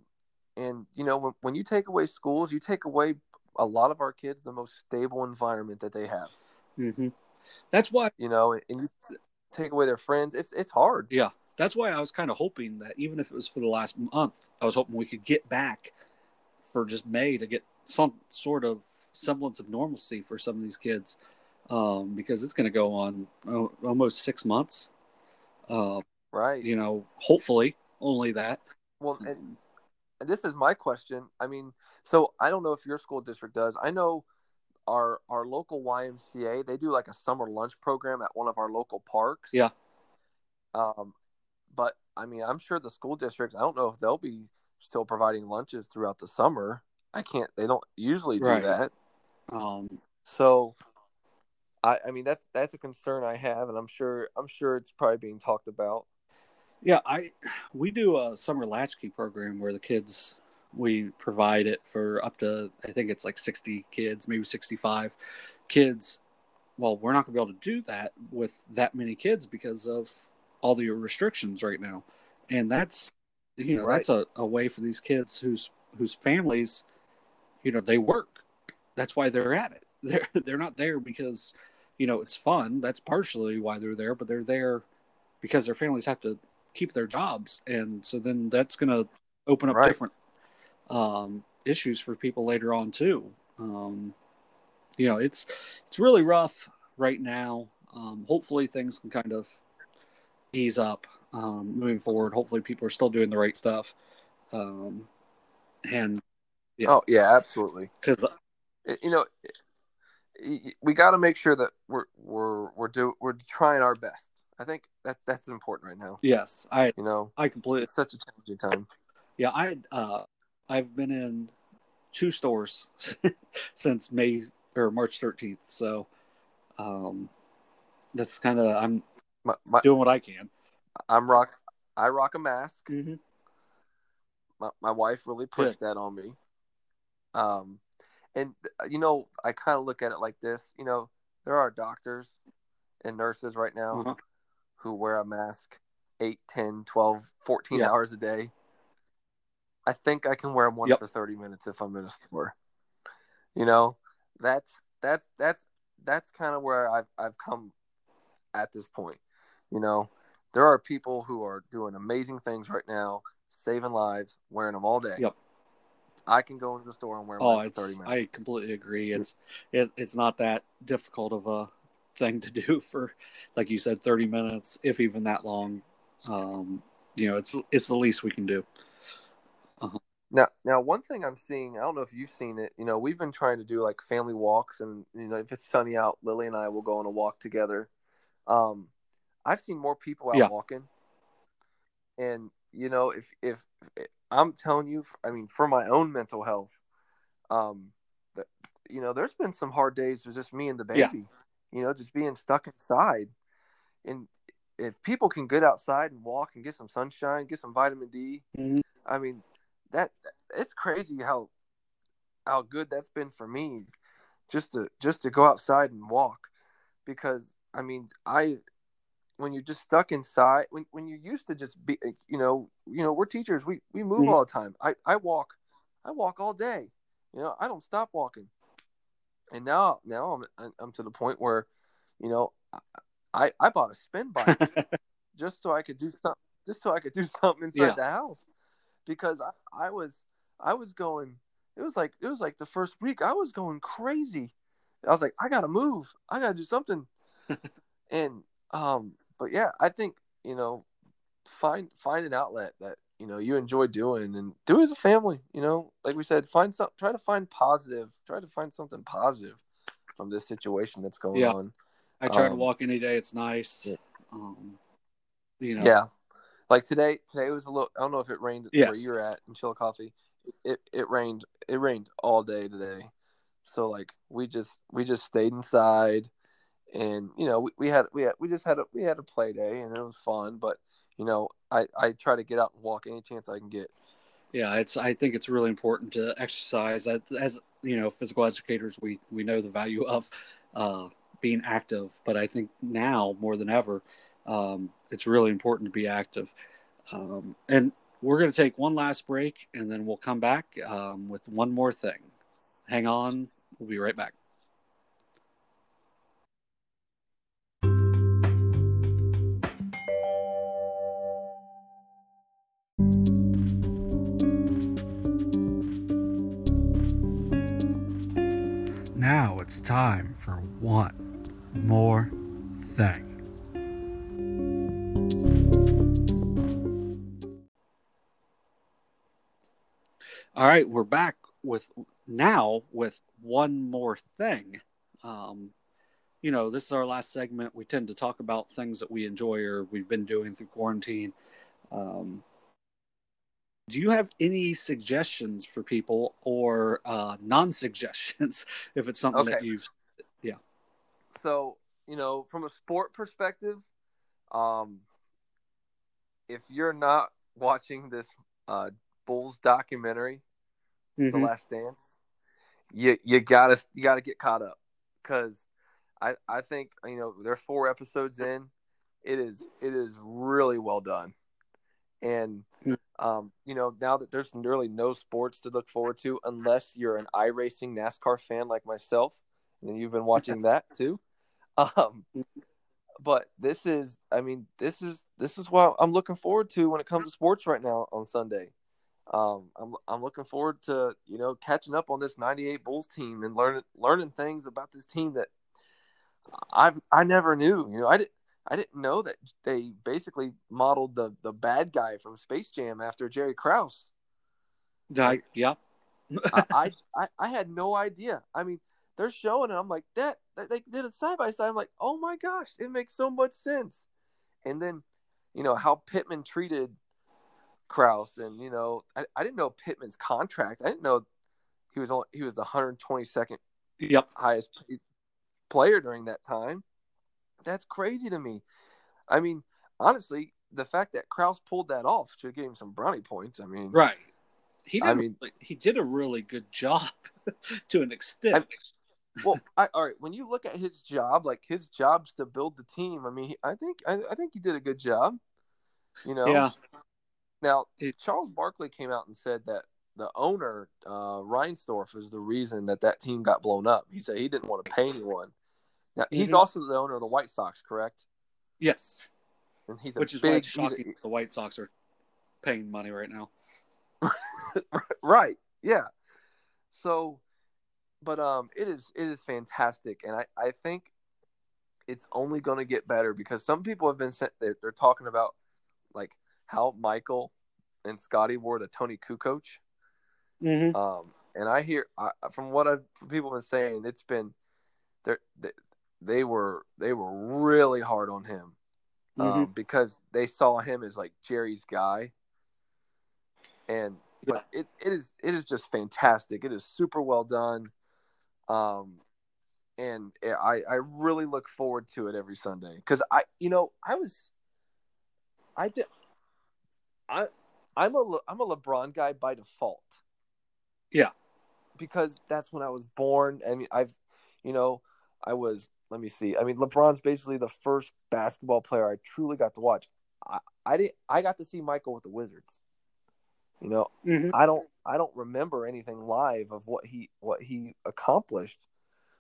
and you know when, when you take away schools you take away a lot of our kids the most stable environment that they have. Hmm That's why you know and you take away their friends it's it's hard. Yeah, that's why I was kind of hoping that even if it was for the last month, I was hoping we could get back for just May to get some sort of semblance of normalcy for some of these kids, um, because it's going to go on uh, almost six months. Uh, right you know, hopefully only that. well and, and this is my question i mean so i don't know if your school district does i know our our local ymca they do like a summer lunch program at one of our local parks Yeah. um but i mean i'm sure the school districts i don't know if they'll be still providing lunches throughout the summer i can't they don't usually do Right. that Um, so i i mean that's that's a concern i have and i'm sure i'm sure it's probably being talked about Yeah, I we do a summer latchkey program where the kids we provide it for up to I think it's like 60 kids, maybe 65 kids. Well, we're not going to be able to do that with that many kids because of all the restrictions right now. And that's you know, Right. that's a, a way for these kids whose whose families, you know, they work. That's why they're at it. They're they're not there because, you know, it's fun. That's partially why they're there, but they're there because their families have to keep their jobs and so then that's going to open up Right. different um, issues for people later on too um, you know it's it's really rough right now um, hopefully things can kind of ease up um, moving forward. Hopefully people are still doing the right stuff. Um, and Yeah. oh yeah absolutely. Because you know we got to make sure that we're we're we're do we're trying our best. I think that that's important right now. Yes i you know i completely it's such a challenging time. Yeah, I uh, I've been in two stores since May or March thirteenth, so um, that's kind of I'm my, my, doing what I can. i'm rock i rock a mask Mm-hmm. my, my wife really pushed that on me um and uh, you know i kind of look at it like this you know there are doctors and nurses right now Uh-huh. who wear a mask 8 10 12 14 Yeah. hours a day i think i can wear one Yep. for 30 minutes if i'm in a store you know that's that's that's that's kind of where i've i've come at this point you know there are people who are doing amazing things right now saving lives wearing them all day Yep. i can go into the store and wear Oh, mine for it's 30 I completely agree. It's it, it's not that difficult of a thing to do for, like you said, thirty minutes, if even that long. Um, you know, it's it's the least we can do. Now, now, one thing I'm seeing, I don't know if you've seen it. You know, we've been trying to do like family walks, and you know, if it's sunny out, Lily and I will go on a walk together. Um, I've seen more people out Yeah. walking, and you know, if, if if I'm telling you, I mean, for my own mental health, um, that you know, there's been some hard days with just me and the baby. Yeah. You know, just being stuck inside, and if people can get outside and walk and get some sunshine, get some vitamin D, Mhm. I mean, that it's crazy how how good that's been for me, just to just to go outside and walk, because I mean, I when you're just stuck inside, when when you're used to just be, you know, you know, we're teachers, we we move Mhm. all the time. I I walk, I walk all day, you know, I don't stop walking, and now now I'm I'm to the point where, you know, I I bought a spin bike just so I could do something, just so I could do something inside Yeah. the house, because I, I was I was going. It was like it was like the first week I was going crazy. I was like, I gotta move. I gotta do something. and um, but yeah, I think you know, find find an outlet that you know you enjoy doing and do it as a family. You know, like we said, find some. Try to find positive. Try to find something positive from this situation that's going Yeah. on. I try to Um, walk any day. It's nice. yeah. Um, you know. Yeah. Like today, today was a little. I don't know if it rained Yes. where you're at in Chillicothe. It it rained. It rained all day today. So like we just we just stayed inside, and you know we, we had we had we just had a we had a play day and it was fun. But you know I I try to get out and walk any chance I can get. yeah it's i think it's really important to exercise as, you know physical educators we we know the value of uh being active but i think now more than ever um it's really important to be active um and we're going to take one last break and then we'll come back um, with one more thing hang on we'll be right back it's time for one more thing. All right, we're back with now with one more thing. Um, you know, this is our last segment. We tend to talk about things that we enjoy or we've been doing through quarantine. Um, do you have any suggestions for people or uh, non-suggestions if it's something that you've Yeah. So you know from a sport perspective, um, if you're not watching this uh, Bulls documentary, The Last Dance, you you gotta you gotta get caught up because I I think you know they're four episodes in. It is it is really well done, and Mm. um, you know now that there's really no sports to look forward to unless you're an iRacing NASCAR fan like myself, and you've been watching that too. Um, but this is I mean this is this is what I'm looking forward to when it comes to sports right now on Sunday. Um, I'm I'm looking forward to you know catching up on this '98 Bulls team and learning learning things about this team that I've I never knew. You know, I didn't I didn't know that they basically modeled the the bad guy from Space Jam after Jerry Krause. I, yeah. I, I I had no idea. I mean, they're showing it. I'm like that. They did it side by side. I'm like, oh my gosh, it makes so much sense. And then, you know how Pippen treated Krause, and you know, I, I didn't know Pippen's contract. I didn't know he was only he was the 122nd Yep. highest player during that time. That's crazy to me. I mean, honestly, the fact that Krause pulled that off should give him some brownie points. I mean, Right. He did. I mean- mean, he did a really good job to an extent. I- well, I, all right. When you look at his job, like his job's to build the team. I mean, he, I think I, I think he did a good job. You know. yeah. Now It- Charles Barkley came out and said that the owner uh, Reinsdorf is the reason that that team got blown up. He said he didn't want to pay anyone. Now he's Mhm. also the owner of the White Sox, correct? Yes. And he's a Which is big, why it's he's a- shocking the White Sox are paying money right now. right yeah so but um it is it is fantastic and i i think it's only going to get better because some people have been sent they're, they're talking about like how michael and Scottie wore the Toni Kukoc Mm-hmm. um and i hear I, from what i've people have been saying it's been they're, they, were they were really hard on him um, because they saw him as like Jerry's guy, and but it, it is it is just fantastic. It is super well done, um, and I I really look forward to it every Sunday because I you know I was I did I I'm a I'm a LeBron guy by default. Yeah. Because that's when I was born. and I've, you know, I was. Let me see. I mean, LeBron's basically the first basketball player I truly got to watch. I I did I got to see Michael with the Wizards. You know, Mhm. I don't I don't remember anything live of what he what he accomplished.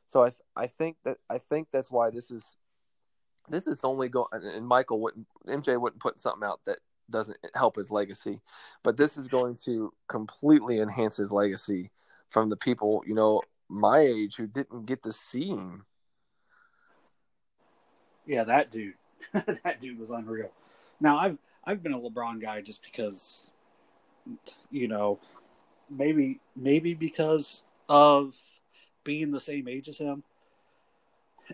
So I I think that I think that's why this is this is only going and Michael wouldn't MJ wouldn't put something out that doesn't help his legacy, but this is going to completely enhance his legacy from the people you know my age who didn't get to see him. Yeah, that dude. that dude was unreal. Now I've I've been a LeBron guy just because you know, maybe maybe because of being the same age as him.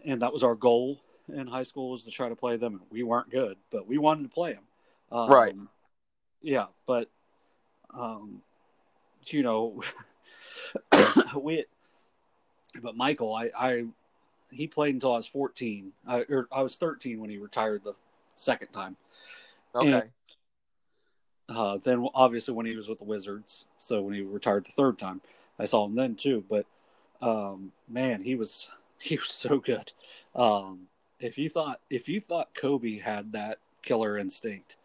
And that was our goal in high school was to try to play them. We weren't good, but we wanted to play them. Um, Right. Yeah, but um you know we but Michael, I, I he played until I was 14. I, or I was 13 when he retired the second time. Okay, And- Uh, then obviously when he was with the Wizards, so when he retired the third time, I saw him then too. But um, man, he was he was so good. Um, if you thought if you thought Kobe had that killer instinct,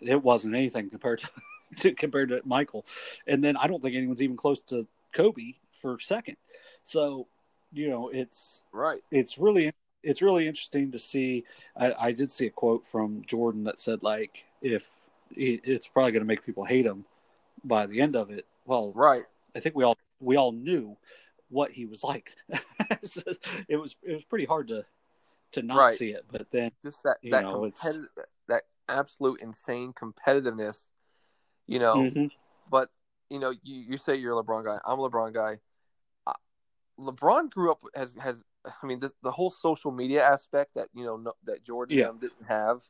it wasn't anything compared to, to compared to Michael. And then I don't think anyone's even close to Kobe for second. So you know it's right. it's really it's really interesting to see. I, I did see a quote from Jordan that said like if it's probably going to make people hate him by the end of it. Well, Right. I think we all we all knew what he was like. So it was it was pretty hard to to not Right. see it, but then just that You that know, it's- that absolute insane competitiveness, you know. Mhm. But you know, you, you say you're a LeBron guy. I'm a LeBron guy. LeBron grew up has has. I mean, this, the whole social media aspect that you know no, that Jordan Yeah. didn't have.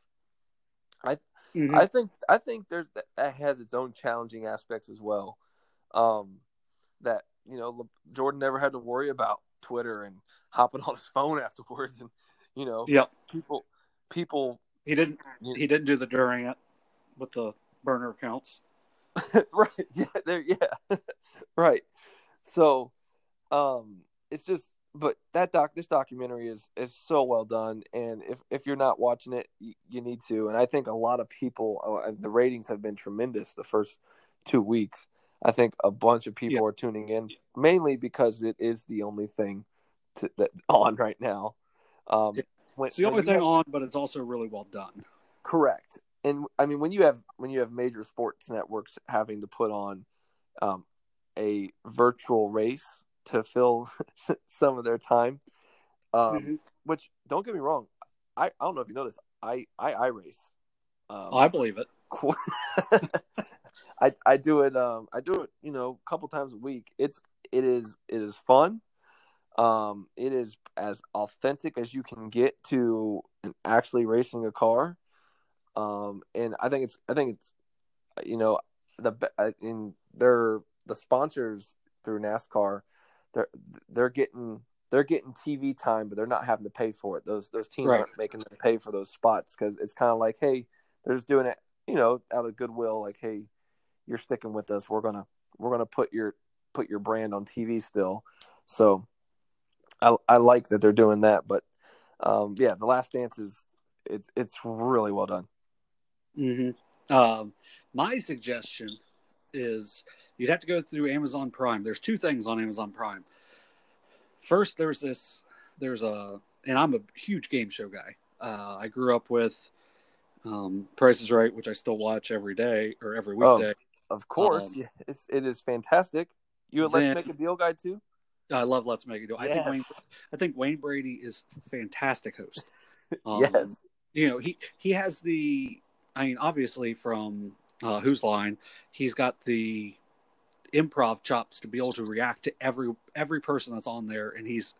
Mhm. I think I think there's that, that has its own challenging aspects as well. Um, that you know Le, Jordan never had to worry about Twitter and hopping on his phone afterwards, and you know Yep. people people He didn't you- he didn't do the Durant with the burner accounts. right yeah there yeah right so um it's just but that doc this documentary is is so well done and if if you're not watching it you, you need to and i think a lot of people uh, the ratings have been tremendous the first two weeks i think a bunch of people Yeah. are tuning in mainly because it is the only thing to, that on right now um Yeah. when- It's the only thing have- on, but it's also really well done. Correct. And I mean, when you have when you have major sports networks having to put on um, a virtual race to fill some of their time, um, Mhm. which don't get me wrong, I, I don't know if you know this, I I, I race. Um, Oh, I believe it. I I do it um I do it you know a couple times a week. It's it is it is fun. Um, it is as authentic as you can get to actually racing a car. Um, and I think it's I think it's you know the in their the sponsors through NASCAR, they're they're getting they're getting TV time, but they're not having to pay for it. Those those teams Right. aren't making them pay for those spots because it's kind of like, hey, they're just doing it, you know, out of goodwill. Like, hey, you're sticking with us. We're gonna we're gonna put your put your brand on TV still. So, I I like that they're doing that. But um, yeah, the Last Dance is it's it's really well done. hmm Um, my suggestion is you'd have to go through Amazon Prime. There's two things on Amazon Prime. First, there's this. There's a, and I'm a huge game show guy. Uh, I grew up with um, Price is Right, which I still watch every day or every Oh, weekday. Of course, Um, yeah, it's it is fantastic. You a Let's Make a Deal guy too? I love Let's Make a Deal. I think Wayne, I think Wayne Brady is fantastic host. Um, yes. you know he he has the i mean obviously from uh whose line he's got the improv chops to be able to react to every every person that's on there and he's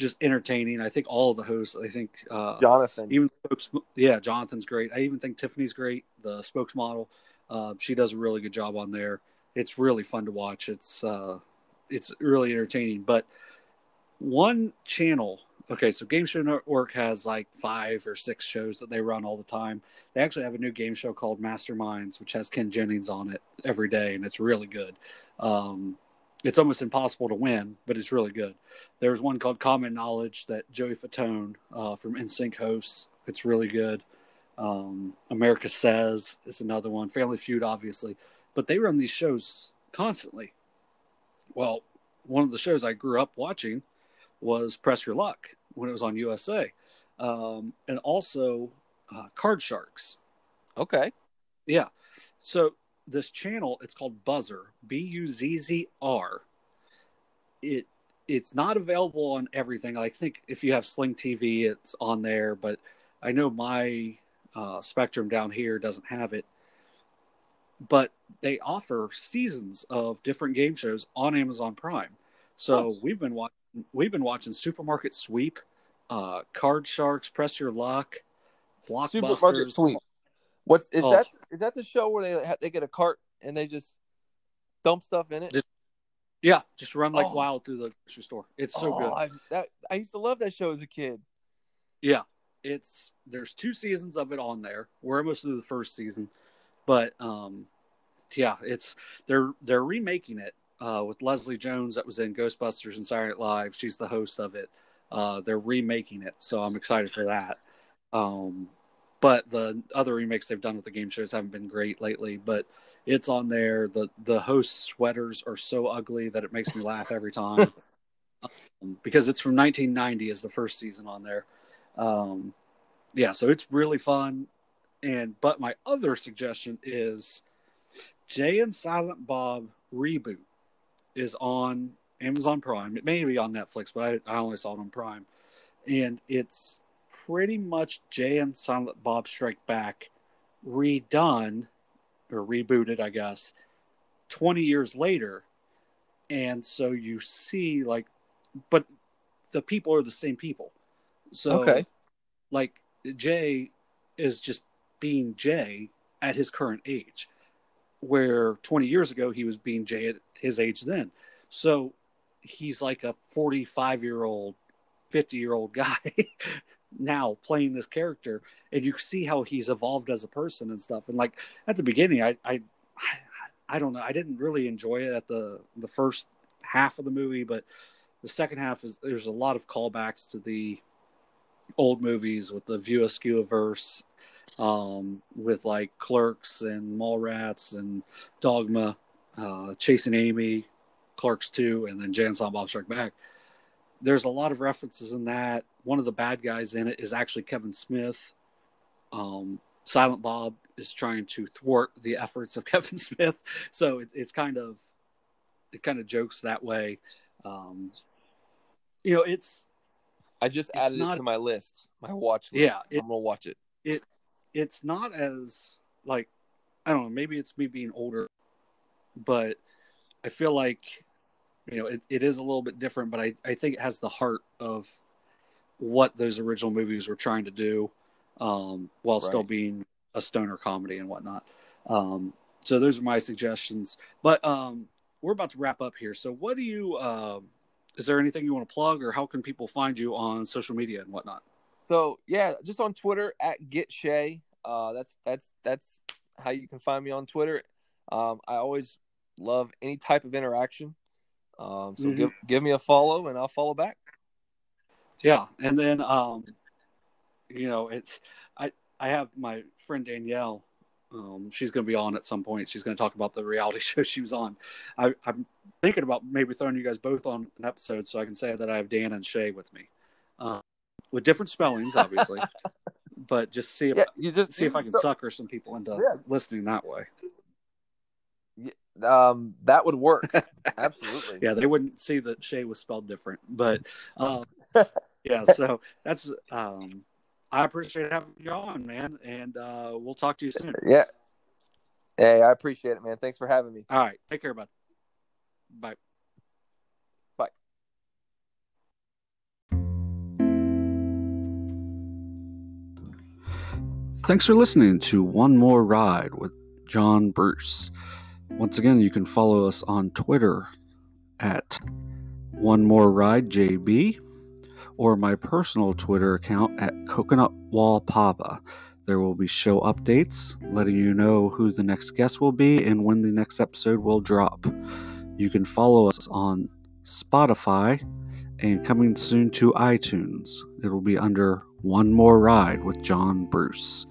just entertaining. I think all of the hosts. I think uh, Jonathan. even spokes, yeah, Jonathan's great. I even think Tiffany's great. The spokesmodel, uh, she does a really good job on there. It's really fun to watch. It's uh, it's really entertaining. But one channel, okay, so Game Show Network has like five or six shows that they run all the time. They actually have a new game show called Masterminds, which has Ken Jennings on it every day, and it's really good. Um, it's almost impossible to win, but it's really good. There's one called Common Knowledge that Joey Fatone uh, from NSYNC hosts. It's really good. Um, America Says is another one. Family Feud, obviously, but they run these shows constantly. Well, one of the shows I grew up watching was Press Your Luck when it was on USA, um, and also uh, Card Sharks. Okay. Yeah. So this channel, it's called Buzzr, B U Z Z R. It it's not available on everything. I think if you have Sling TV, it's on there, but I know my uh, Spectrum down here doesn't have it. But they offer seasons of different game shows on Amazon Prime. So Oh. we've been watching we've been watching Supermarket Sweep, uh, Card Sharks, Press Your Luck, Supermarket Blockbusters. Sweep. What's is Oh. that? Is that the show where they ha- they get a cart and they just dump stuff in it? Just- Yeah, just run like Oh. wild through the grocery store. It's so oh, good. I, that I used to love that show as a kid. Yeah, it's there's two seasons of it on there. We're almost through the first season, but um, yeah, it's they're they're remaking it uh, with Leslie Jones that was in Ghostbusters and Saturday Night Live. She's the host of it. Uh, they're remaking it, so I'm excited for that. Um, but the other remakes they've done with the game shows haven't been great lately. But it's on there. the The host sweaters are so ugly that it makes me laugh every time. um, because it's from 1990 is the first season on there. Um, yeah, so it's really fun. And but my other suggestion is Jay and Silent Bob reboot is on Amazon Prime. It may be on Netflix, but I, I only saw it on Prime. And it's pretty much Jay and Silent Bob Strike Back redone or rebooted, I guess, 20 years later. And so you see, like, but the people are the same people. So, Okay. like, Jay is just being Jay at his current age, where 20 years ago he was being Jay at his age then. So he's like a 45 year old, 50 year old guy now playing this character, and you see how he's evolved as a person and stuff. And like at the beginning, I, I, I don't know, I didn't really enjoy it at the the first half of the movie, but the second half is there's a lot of callbacks to the old movies with the View Askew verse, um, with like Clerks and Mallrats and Dogma, uh, Chasing Amy, Clerks 2, and then Jay and Silent Bob Strike Back. There's a lot of references in that. One of the bad guys in it is actually Kevin Smith. Um, Silent Bob is trying to thwart the efforts of Kevin Smith, so it, it's kind of it kind of jokes that way. Um, you know, it's I just It's added not- it to my list, my watch list. Yeah, it- I'm gonna watch it. it. It's not as like I don't know, maybe it's me being older, but I feel like you know it, it is a little bit different, but I, I think it has the heart of what those original movies were trying to do, um, while still being a stoner comedy and whatnot. Um, so those are my suggestions. But um, we're about to wrap up here. So what do you um, is there anything you want to plug or how can people find you on social media and whatnot? So yeah, just on Twitter at Get Shay. Uh, that's that's that's how you can find me on Twitter. Um, I always love any type of interaction. Um, so Mhm. give give me a follow and I'll follow back. Yeah, and then um, you know, it's I I have my friend Danielle. Um, she's going to be on at some point. She's going to talk about the reality show she was on. I, I'm thinking about maybe throwing you guys both on an episode so I can say that I have Dan and Shay with me, uh, with different spellings, obviously, but just see if Yeah, you just see if I can so- sucker some people into Yeah. listening that way. Um, that would work. Absolutely. Yeah, they wouldn't see that Shay was spelled different, but um, yeah. So that's um, I appreciate having you on, man, and uh, we'll talk to you soon. Yeah. Hey, I appreciate it, man. Thanks for having me. All right, take care, bud. Bye. Thanks for listening to One More Ride with John Bruce. Once again, you can follow us on Twitter at One More Ride JB or my personal Twitter account at Coconut Wall Papa. There will be show updates letting you know who the next guest will be and when the next episode will drop. You can follow us on Spotify and coming soon to iTunes. It will be under One More Ride with John Bruce.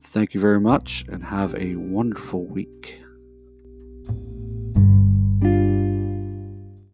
Thank you very much and have a wonderful week.